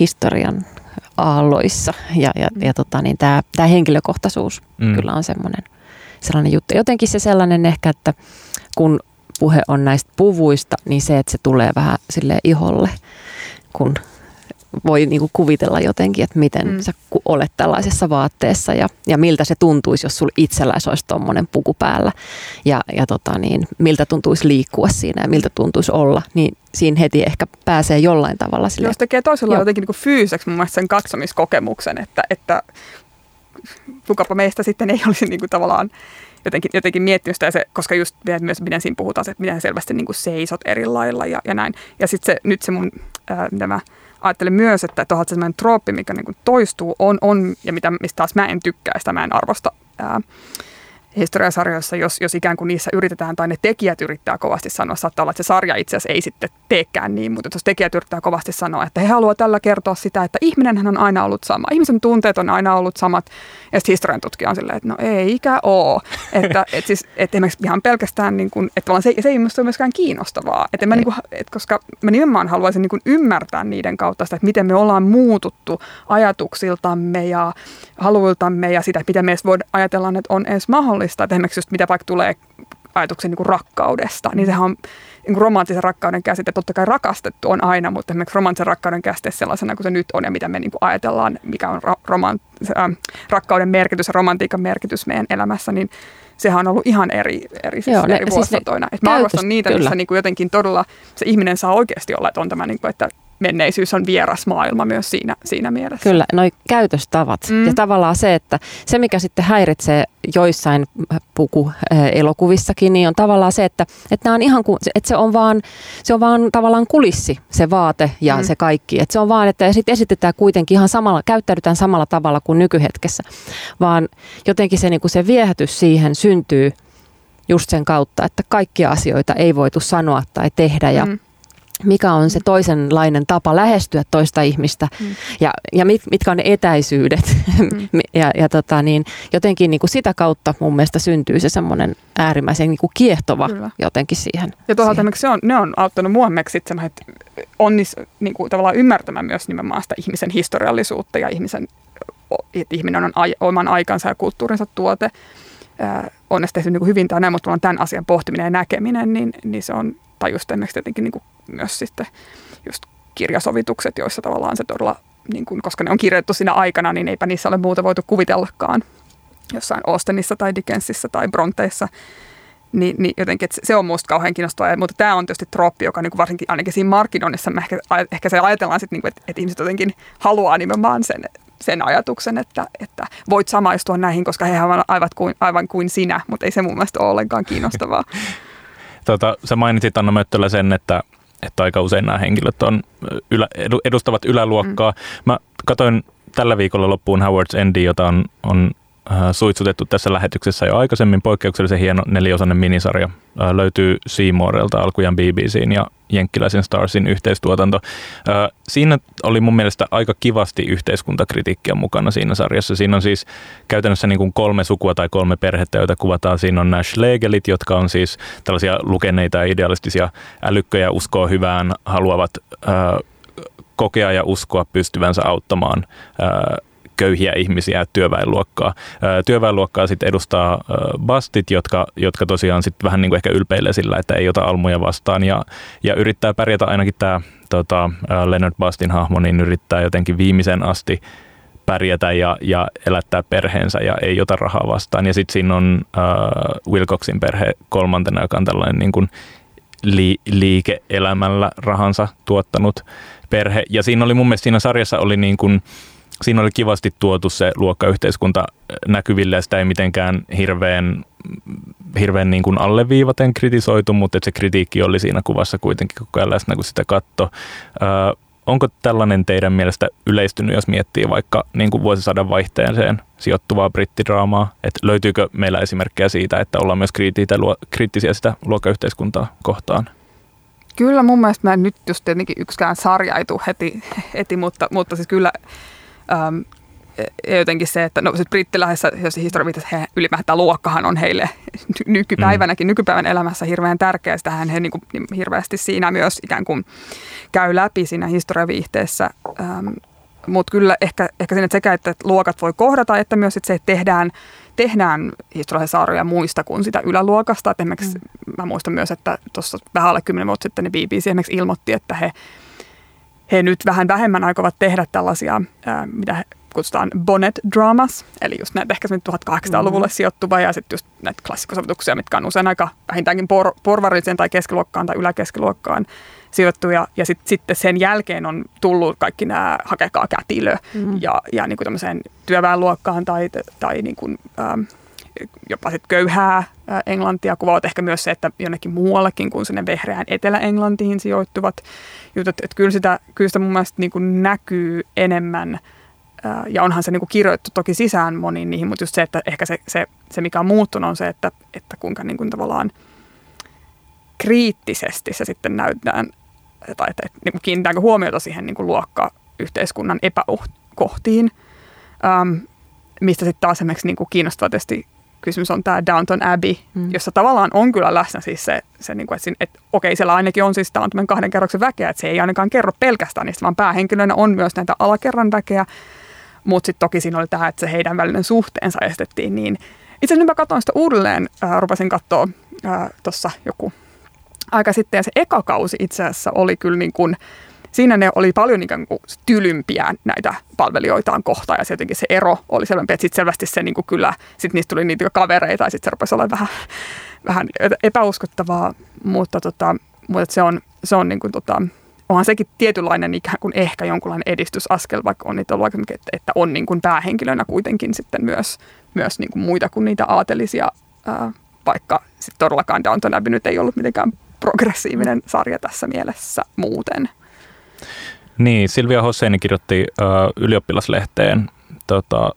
historian aalloissa ja, ja, ja tota, niin tämä, tämä henkilökohtaisuus mm. kyllä on semmoinen – sellainen juttu. Jotenkin se sellainen ehkä, että kun puhe on näistä puvuista, niin se, että se tulee vähän sille iholle, kun voi niin kuin kuvitella jotenkin, että miten mm. sä olet tällaisessa vaatteessa ja, ja miltä se tuntuisi, jos sulla itselläsi olisi tuommoinen puku päällä ja, ja tota niin, miltä tuntuisi liikkua siinä ja miltä tuntuisi olla, niin siinä heti ehkä pääsee jollain tavalla sille. Jos tekee toisella jotenkin niin fyyseksi mun mielestä sen katsomiskokemuksen, että, että kukapa meistä sitten ei olisi niin kuin tavallaan jotenkin, jotenkin miettinyt sitä, se, koska just myös miten siinä puhutaan, että miten selvästi niin kuin seisot eri lailla ja, ja näin. Ja sitten se, nyt se mun, ää, mitä mä ajattelen myös, että tuohon se sellainen trooppi, mikä niin kuin toistuu, on, on, ja mitä, mistä taas mä en tykkää, sitä mä en arvosta, ää, historiasarjoissa, jos, jos ikään kuin niissä yritetään tai ne tekijät yrittää kovasti sanoa, saattaa olla, että se sarja itse asiassa ei sitten teekään niin, mutta jos tekijät yrittää kovasti sanoa, että he haluavat tällä kertoa sitä, että ihminenhän on aina ollut sama, ihmisen tunteet on aina ollut samat, ja sitten historian tutkija on silleen, että no ei ikä oo, että et siis, et esimerkiksi ihan pelkästään, niin kuin, että se, se ei minusta ole myöskään kiinnostavaa, että mä niin kuin, et koska mä nimenomaan haluaisin niin kuin ymmärtää niiden kautta sitä, että miten me ollaan muututtu ajatuksiltamme ja haluiltamme ja sitä, miten me edes voidaan ajatella, että on edes mahdollista. Että esimerkiksi just mitä vaikka tulee ajatuksen niin kuin rakkaudesta, niin sehän on niin kuin romanttisen rakkauden käsite. Totta kai rakastettu on aina, mutta esimerkiksi romanttisen rakkauden käsite sellaisena kuin se nyt on ja mitä me niin kuin ajatellaan, mikä on ra- roman, äh, rakkauden merkitys ja romantiikan merkitys meidän elämässä, niin sehän on ollut ihan eri, eri, siis Joo, ne, eri Siis mä arvostan niitä, kyllä. missä niin kuin jotenkin todella se ihminen saa oikeasti olla, että on tämä, niin kuin, että menneisyys on vieras maailma myös siinä, siinä mielessä. Kyllä, noi käytöstavat. Mm. Ja tavallaan se, että se mikä sitten häiritsee joissain pukuelokuvissakin, niin on tavallaan se, että, että, on ihan kuin, että se on vaan, se on vaan tavallaan kulissi, se vaate ja mm. se kaikki. Että se on vaan, että sitten esitetään kuitenkin ihan samalla, käyttäydytään samalla tavalla kuin nykyhetkessä. Vaan jotenkin se, niin kuin se viehätys siihen syntyy just sen kautta, että kaikkia asioita ei voitu sanoa tai tehdä ja mm mikä on se toisenlainen tapa lähestyä toista ihmistä mm. ja, ja mit, mitkä on ne etäisyydet. Mm. ja, ja tota niin, jotenkin niin kuin sitä kautta mun mielestä syntyy se semmoinen äärimmäisen niin kuin kiehtova Kyllä. jotenkin siihen. Ja tuohon se on, ne on auttanut muammeksi sitten että onnis niin kuin tavallaan ymmärtämään myös nimenomaan sitä ihmisen historiallisuutta ja ihmisen, että ihminen on ai, oman aikansa ja kulttuurinsa tuote. Äh, on tehty niin kuin hyvin tai näin, mutta tämän asian pohtiminen ja näkeminen, niin, niin se on tai just esimerkiksi tietenkin niin kuin myös sitten just kirjasovitukset, joissa tavallaan se todella, niin kuin, koska ne on kirjoitettu siinä aikana, niin eipä niissä ole muuta voitu kuvitellakaan jossain Austenissa tai Dickensissa tai Bronteissa. Niin, niin jotenkin, että se on minusta kauhean kiinnostavaa, mutta tämä on tietysti troppi, joka niin kuin varsinkin ainakin siinä markkinoinnissa, ehkä, ehkä se ajatellaan sitten, niin kuin, että, että ihmiset jotenkin haluaa nimenomaan sen, sen ajatuksen, että, että voit samaistua näihin, koska he ovat aivan kuin, aivan kuin sinä, mutta ei se mun mielestä ole ollenkaan kiinnostavaa. Tota, sä mainitsit Anna Möttölä sen, että, että aika usein nämä henkilöt on ylä, edustavat yläluokkaa. Mm. Mä katsoin tällä viikolla loppuun Howard's Endi, jota on, on suitsutettu tässä lähetyksessä jo aikaisemmin. Poikkeuksellisen hieno neliosainen minisarja äh, löytyy Seymourelta alkujan BBCin ja Jenkkiläisen Starsin yhteistuotanto. Äh, siinä oli mun mielestä aika kivasti yhteiskuntakritiikkiä mukana siinä sarjassa. Siinä on siis käytännössä niin kuin kolme sukua tai kolme perhettä, joita kuvataan. Siinä on Nash Legelit, jotka on siis tällaisia lukeneita ja idealistisia älykköjä, uskoo hyvään, haluavat kokea ja uskoa pystyvänsä auttamaan köyhiä ihmisiä, työväenluokkaa. Työväenluokkaa sitten edustaa bastit, jotka, jotka tosiaan sitten vähän niin kuin ehkä ylpeilee sillä, että ei ota almuja vastaan ja, ja yrittää pärjätä ainakin tämä tota, Leonard Bastin hahmo, niin yrittää jotenkin viimeisen asti pärjätä ja, ja elättää perheensä ja ei ota rahaa vastaan. Ja sitten siinä on äh, Wilcoxin perhe kolmantena, joka on tällainen niin kuin li, liike-elämällä rahansa tuottanut perhe. Ja siinä oli mun mielestä siinä sarjassa oli niin kuin, siinä oli kivasti tuotu se luokkayhteiskunta näkyville ja sitä ei mitenkään hirveän, hirveän niin kuin alleviivaten kritisoitu, mutta se kritiikki oli siinä kuvassa kuitenkin koko ajan läsnä, kun sitä katto. onko tällainen teidän mielestä yleistynyt, jos miettii vaikka niin kuin vuosisadan vaihteeseen sijoittuvaa brittidraamaa? Et löytyykö meillä esimerkkejä siitä, että ollaan myös kriittisiä sitä luokkayhteiskuntaa kohtaan? Kyllä mun mielestä mä nyt just tietenkin yksikään sarja ei heti, heti mutta, mutta siis kyllä Ähm, ja jotenkin se, että no brittiläisessä, jos historia viittasi, he ylipäätään luokkahan on heille nykypäivänäkin, mm. nykypäivän elämässä hirveän tärkeä. Sitähän he niin kuin, niin hirveästi siinä myös ikään kuin käy läpi siinä historiaviihteessä. Ähm, Mutta kyllä ehkä, ehkä siinä sekä, että luokat voi kohdata, että myös että se, että tehdään, tehdään historiallisia saaroja muista kuin sitä yläluokasta. Et esimerkiksi mm. mä muistan myös, että tuossa vähän alle kymmenen vuotta sitten niin BBC esimerkiksi ilmoitti, että he he nyt vähän vähemmän aikovat tehdä tällaisia, ää, mitä he kutsutaan bonnet dramas, eli just näitä ehkä 1800-luvulle mm. sijoittuva ja sitten just näitä klassikosovituksia, mitkä on usein aika vähintäänkin por, porvarilliseen tai keskiluokkaan tai yläkeskiluokkaan sijoittuja. Ja sit, sitten sen jälkeen on tullut kaikki nämä hakekaa kätilö mm. ja, ja niin kuin tämmöiseen työväenluokkaan tai, tai niin kuin, ähm, jopa sit köyhää englantia kuvaavat ehkä myös se, että jonnekin muuallekin kuin sinne vehreään Etelä-Englantiin sijoittuvat jutut. Että kyllä sitä, kyllä sitä mun mielestä niin kuin näkyy enemmän ja onhan se niin kuin kirjoittu toki sisään moniin niihin, mutta just se, että ehkä se, se, se mikä on muuttunut on se, että, että kuinka niin kuin tavallaan kriittisesti se sitten näytetään tai että, että niin kiinnitäänkö huomiota siihen niin kuin luokkayhteiskunnan epäkohtiin, mistä sitten taas esimerkiksi niin kuin kiinnostava tietysti kysymys on tämä Downton Abbey, mm. jossa tavallaan on kyllä läsnä siis se, se niin kuin, että, että okei, siellä ainakin on siis tämä kahden kerroksen väkeä, että se ei ainakaan kerro pelkästään niistä, vaan päähenkilöinä on myös näitä alakerran väkeä, mutta sitten toki siinä oli tämä, että se heidän välinen suhteensa estettiin niin. Itse asiassa nyt mä katsoin sitä uudelleen, äh, rupesin katsoa äh, tuossa joku aika sitten ja se eka kausi itse asiassa oli kyllä niin kuin, siinä ne oli paljon ikään kuin tylympiä näitä palvelijoitaan kohtaan ja se jotenkin se ero oli selvempi, että sitten selvästi se niin kuin kyllä, sitten niistä tuli niitä kavereita ja sitten se rupesi olla vähän, vähän epäuskottavaa, mutta, tota, mutta se on, se on niin kuin tota, onhan sekin tietynlainen ikään kuin ehkä jonkunlainen edistysaskel, vaikka on niitä ollut että, että on niin kuin päähenkilönä kuitenkin sitten myös, myös niin kuin muita kuin niitä aatelisia, ää, vaikka sitten todellakaan Downton Abbey nyt ei ollut mitenkään progressiivinen sarja tässä mielessä muuten. Niin, Silvia Hosseini kirjoitti ö, ylioppilaslehteen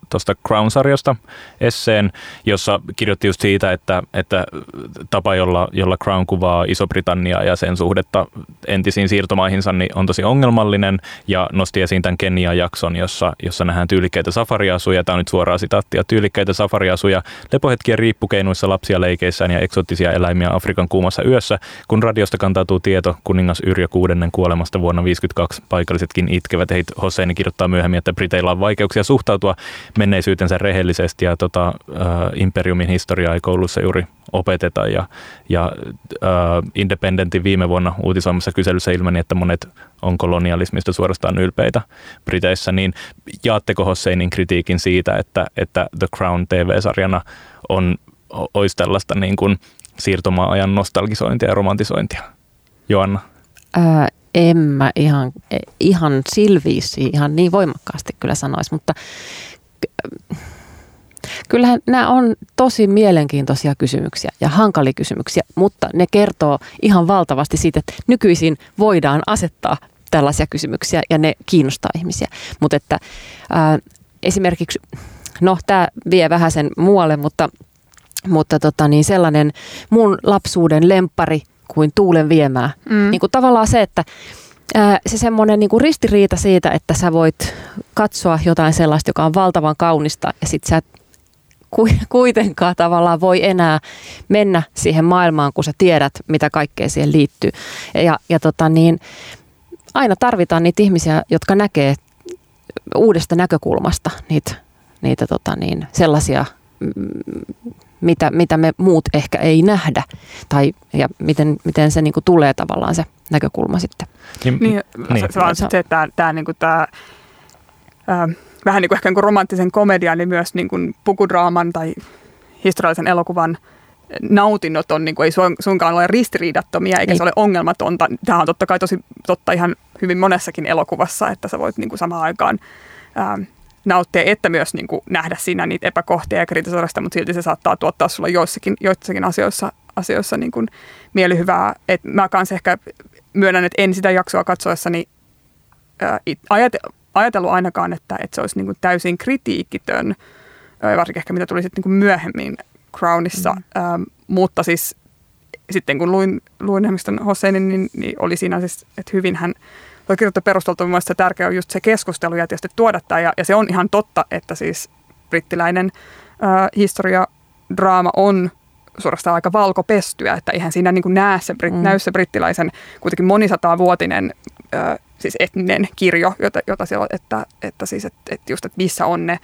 tuosta tota, Crown-sarjasta esseen, jossa kirjoitti just siitä, että, että tapa, jolla, jolla Crown kuvaa Iso-Britanniaa ja sen suhdetta entisiin siirtomaihinsa, niin on tosi ongelmallinen ja nosti esiin tämän Kenia-jakson, jossa, jossa nähdään tyylikkäitä safariasuja. Tämä on nyt suoraa sitaattia. Tyylikkäitä safariasuja, lepohetkien riippukeinuissa lapsia leikeissään ja eksottisia eläimiä Afrikan kuumassa yössä. Kun radiosta kantautuu tieto kuningas Yrjö kuudennen kuolemasta vuonna 1952, paikallisetkin itkevät. Heit Hosseini kirjoittaa myöhemmin, että Briteillä on vaikeuksia suhtautua suhtautua menneisyytensä rehellisesti ja tota, äh, imperiumin historiaa ei koulussa juuri opeteta ja, ja äh, Independentin viime vuonna uutisoimassa kyselyssä ilmeni, että monet on kolonialismista suorastaan ylpeitä Briteissä, niin jaatteko Hosseinin kritiikin siitä, että, että The Crown TV-sarjana on, olisi tällaista niin kuin siirtomaa-ajan nostalgisointia ja romantisointia? Joanna? Ää, en mä ihan, ihan silviisi ihan niin voimakkaasti kyllä sanoisi, mutta kyllähän nämä on tosi mielenkiintoisia kysymyksiä ja hankalia kysymyksiä, mutta ne kertoo ihan valtavasti siitä, että nykyisin voidaan asettaa tällaisia kysymyksiä ja ne kiinnostaa ihmisiä. Mutta että ää, esimerkiksi, no tämä vie vähän sen muualle, mutta, mutta tota, niin sellainen mun lapsuuden lempari – kuin tuulen viemää. Mm. Niin kuin tavallaan se, että ää, se semmoinen niin kuin ristiriita siitä, että sä voit katsoa jotain sellaista, joka on valtavan kaunista ja sit sä kuitenkaan tavallaan voi enää mennä siihen maailmaan, kun sä tiedät, mitä kaikkea siihen liittyy. Ja, ja tota niin, aina tarvitaan niitä ihmisiä, jotka näkee uudesta näkökulmasta niitä, niitä tota niin, sellaisia mitä, mitä me muut ehkä ei nähdä, tai ja miten, miten se niin kuin tulee tavallaan se näkökulma sitten. Niin, niin, niin. Se, se, se, että tämä, niin kuin tämä äh, vähän niin kuin ehkä niin kuin romanttisen komedian, niin myös niin kuin pukudraaman tai historiallisen elokuvan nautinnot on, niin kuin, ei suinkaan ole ristiriidattomia eikä ei. se ole ongelmatonta. Tämä on totta kai tosi totta ihan hyvin monessakin elokuvassa, että sä voit niin kuin samaan aikaan ää, nauttia, että myös niin kuin nähdä siinä niitä epäkohtia ja kritisoida sitä, mutta silti se saattaa tuottaa sulle joissakin, joissakin asioissa, asioissa niin kuin mielihyvää. Et mä kanssa ehkä myönnän, että en sitä jaksoa katsoessani ää, ajatellut ainakaan, että, että se olisi niin kuin täysin kritiikitön, ää, varsinkin ehkä mitä tuli sitten niin kuin myöhemmin Crownissa, mm. ää, mutta siis sitten kun luin, luin Hosseinin, niin, niin oli siinä siis, että hyvin hän voi kirjoittaa perusteltu, mun se tärkeä on just se keskustelu ja tietysti tuoda tämä. Ja, ja se on ihan totta, että siis brittiläinen äh, historia, draama on suorastaan aika valkopestyä, että eihän siinä niin kuin näe se, mm. näy se brittiläisen kuitenkin monisataavuotinen äh, siis etninen kirjo, jota, jota siellä, että, että siis, että, että just, että missä on ne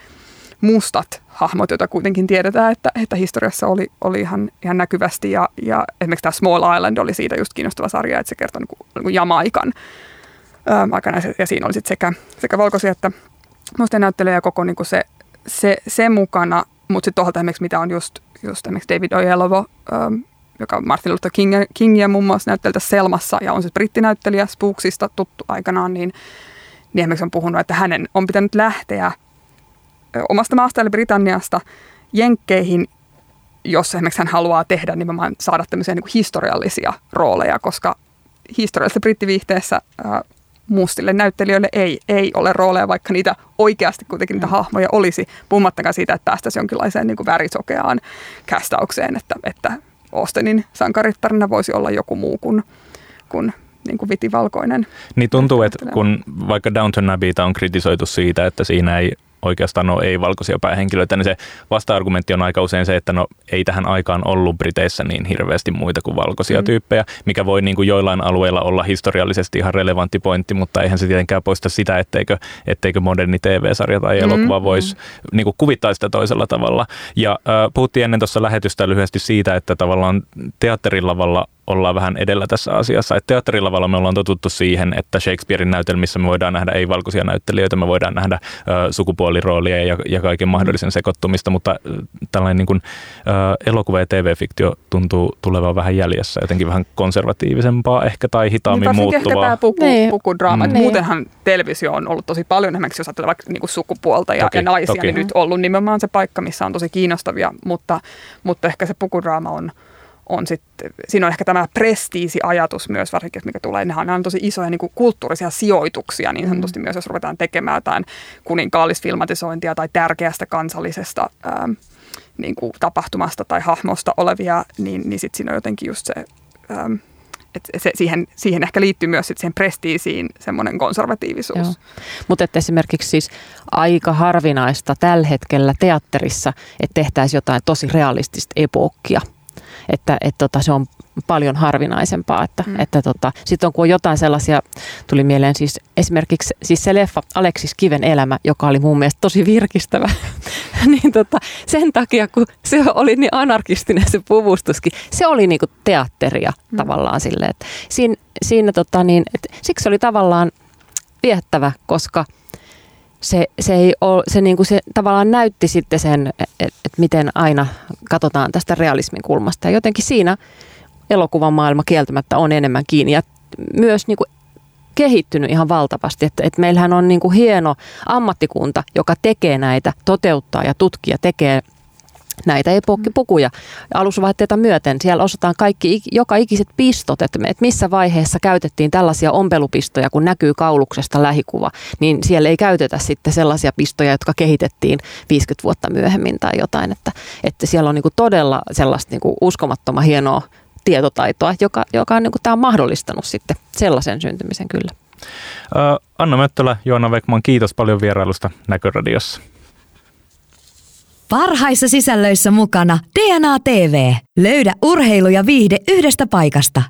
mustat hahmot, joita kuitenkin tiedetään, että, että historiassa oli, oli ihan, ihan näkyvästi. Ja, ja esimerkiksi tämä Small Island oli siitä just kiinnostava sarja, että se kertoo niin kuin, niin kuin Jamaikan aikana. Ja siinä oli sitten sekä, sekä valkoisia että mustia näyttelyjä ja koko niin kuin se, se, se mukana. Mutta sitten tuolta esimerkiksi mitä on just, just esimerkiksi David Oyelowo, joka Martin Luther King, Kingia muun muassa näytteltä Selmassa ja on se brittinäyttelijä Spooksista tuttu aikanaan, niin, niin esimerkiksi on puhunut, että hänen on pitänyt lähteä omasta maasta eli Britanniasta Jenkkeihin, jos esimerkiksi hän haluaa tehdä nimenomaan saada tämmöisiä niin kuin historiallisia rooleja, koska historiallisessa brittiviihteessä mustille näyttelijöille ei, ei ole rooleja, vaikka niitä oikeasti kuitenkin niitä mm. hahmoja olisi, puhumattakaan siitä, että päästäisiin jonkinlaiseen niin kuin värisokeaan kästaukseen, että, että Austenin sankarittarina voisi olla joku muu kuin, kuin niin kuin vitivalkoinen. Niin tuntuu, että kun vaikka Downton Abbeyta on kritisoitu siitä, että siinä ei oikeastaan ole ei-valkoisia päähenkilöitä, niin se vasta-argumentti on aika usein se, että no ei tähän aikaan ollut Briteissä niin hirveästi muita kuin valkoisia mm. tyyppejä, mikä voi niin kuin joillain alueilla olla historiallisesti ihan relevantti pointti, mutta eihän se tietenkään poista sitä, etteikö, etteikö moderni TV-sarja tai elokuva mm. voisi mm. niin kuin kuvittaa sitä toisella tavalla. Ja äh, puhuttiin ennen tuossa lähetystä lyhyesti siitä, että tavallaan teatterilavalla ollaan vähän edellä tässä asiassa. Että teatterilavalla me ollaan totuttu siihen, että Shakespearein näytelmissä me voidaan nähdä ei-valkoisia näyttelijöitä, me voidaan nähdä ö, sukupuoliroolia ja, ja kaiken mahdollisen sekoittumista, mutta tällainen niin kuin, ö, elokuva- ja TV-fiktio tuntuu tulevan vähän jäljessä, jotenkin vähän konservatiivisempaa ehkä tai hitaammin niin, muuttuvaa. Ehkä tämä puku, niin. pukudraama. Mm. Muutenhan televisio on ollut tosi paljon esimerkiksi, jos ajatellaan vaikka niin kuin sukupuolta ja, toki, ja naisia, toki. niin nyt ollut nimenomaan se paikka, missä on tosi kiinnostavia, mutta, mutta ehkä se pukudraama on, on sitten, siinä on ehkä tämä prestiisi-ajatus myös, varsinkin mikä tulee, nehän on tosi isoja niin kuin kulttuurisia sijoituksia niin sanotusti mm. myös, jos ruvetaan tekemään jotain kuninkaallisfilmatisointia tai tärkeästä kansallisesta ähm, niin kuin tapahtumasta tai hahmosta olevia, niin, niin sitten siinä on jotenkin just se, ähm, että se, siihen, siihen ehkä liittyy myös sit siihen prestiisiin semmoinen konservatiivisuus. Mutta esimerkiksi siis aika harvinaista tällä hetkellä teatterissa, että tehtäisiin jotain tosi realistista epokkia – että et tota, se on paljon harvinaisempaa. Että, mm. että tota, sitten on kun on jotain sellaisia, tuli mieleen siis esimerkiksi siis se leffa Aleksis Kiven elämä, joka oli mun mielestä tosi virkistävä, niin tota, sen takia kun se oli niin anarkistinen se puvustuskin, se oli niinku teatteria mm. tavallaan silleen, että siinä, siinä tota niin, että siksi oli tavallaan viettävä, koska – se, se, ei ole, se, niin kuin se tavallaan näytti sitten sen, että et miten aina katsotaan tästä realismin kulmasta. Ja jotenkin siinä elokuvan maailma kieltämättä on enemmän kiinni ja myös niin kuin kehittynyt ihan valtavasti. Että, että meillähän on niin kuin hieno ammattikunta, joka tekee näitä, toteuttaa ja tutkii ja tekee näitä epokkipukuja alusvaatteita myöten. Siellä osataan kaikki, joka ikiset pistot, että, että missä vaiheessa käytettiin tällaisia ompelupistoja, kun näkyy kauluksesta lähikuva, niin siellä ei käytetä sitten sellaisia pistoja, jotka kehitettiin 50 vuotta myöhemmin tai jotain. Että, että siellä on niin kuin todella sellaista niin kuin uskomattoman hienoa tietotaitoa, joka, joka on, niin kuin, tämä on mahdollistanut sitten sellaisen syntymisen kyllä. Anna Möttölä, Joona Vekman, kiitos paljon vierailusta Näköradiossa. Parhaissa sisällöissä mukana DNA TV. Löydä urheilu ja viihde yhdestä paikasta.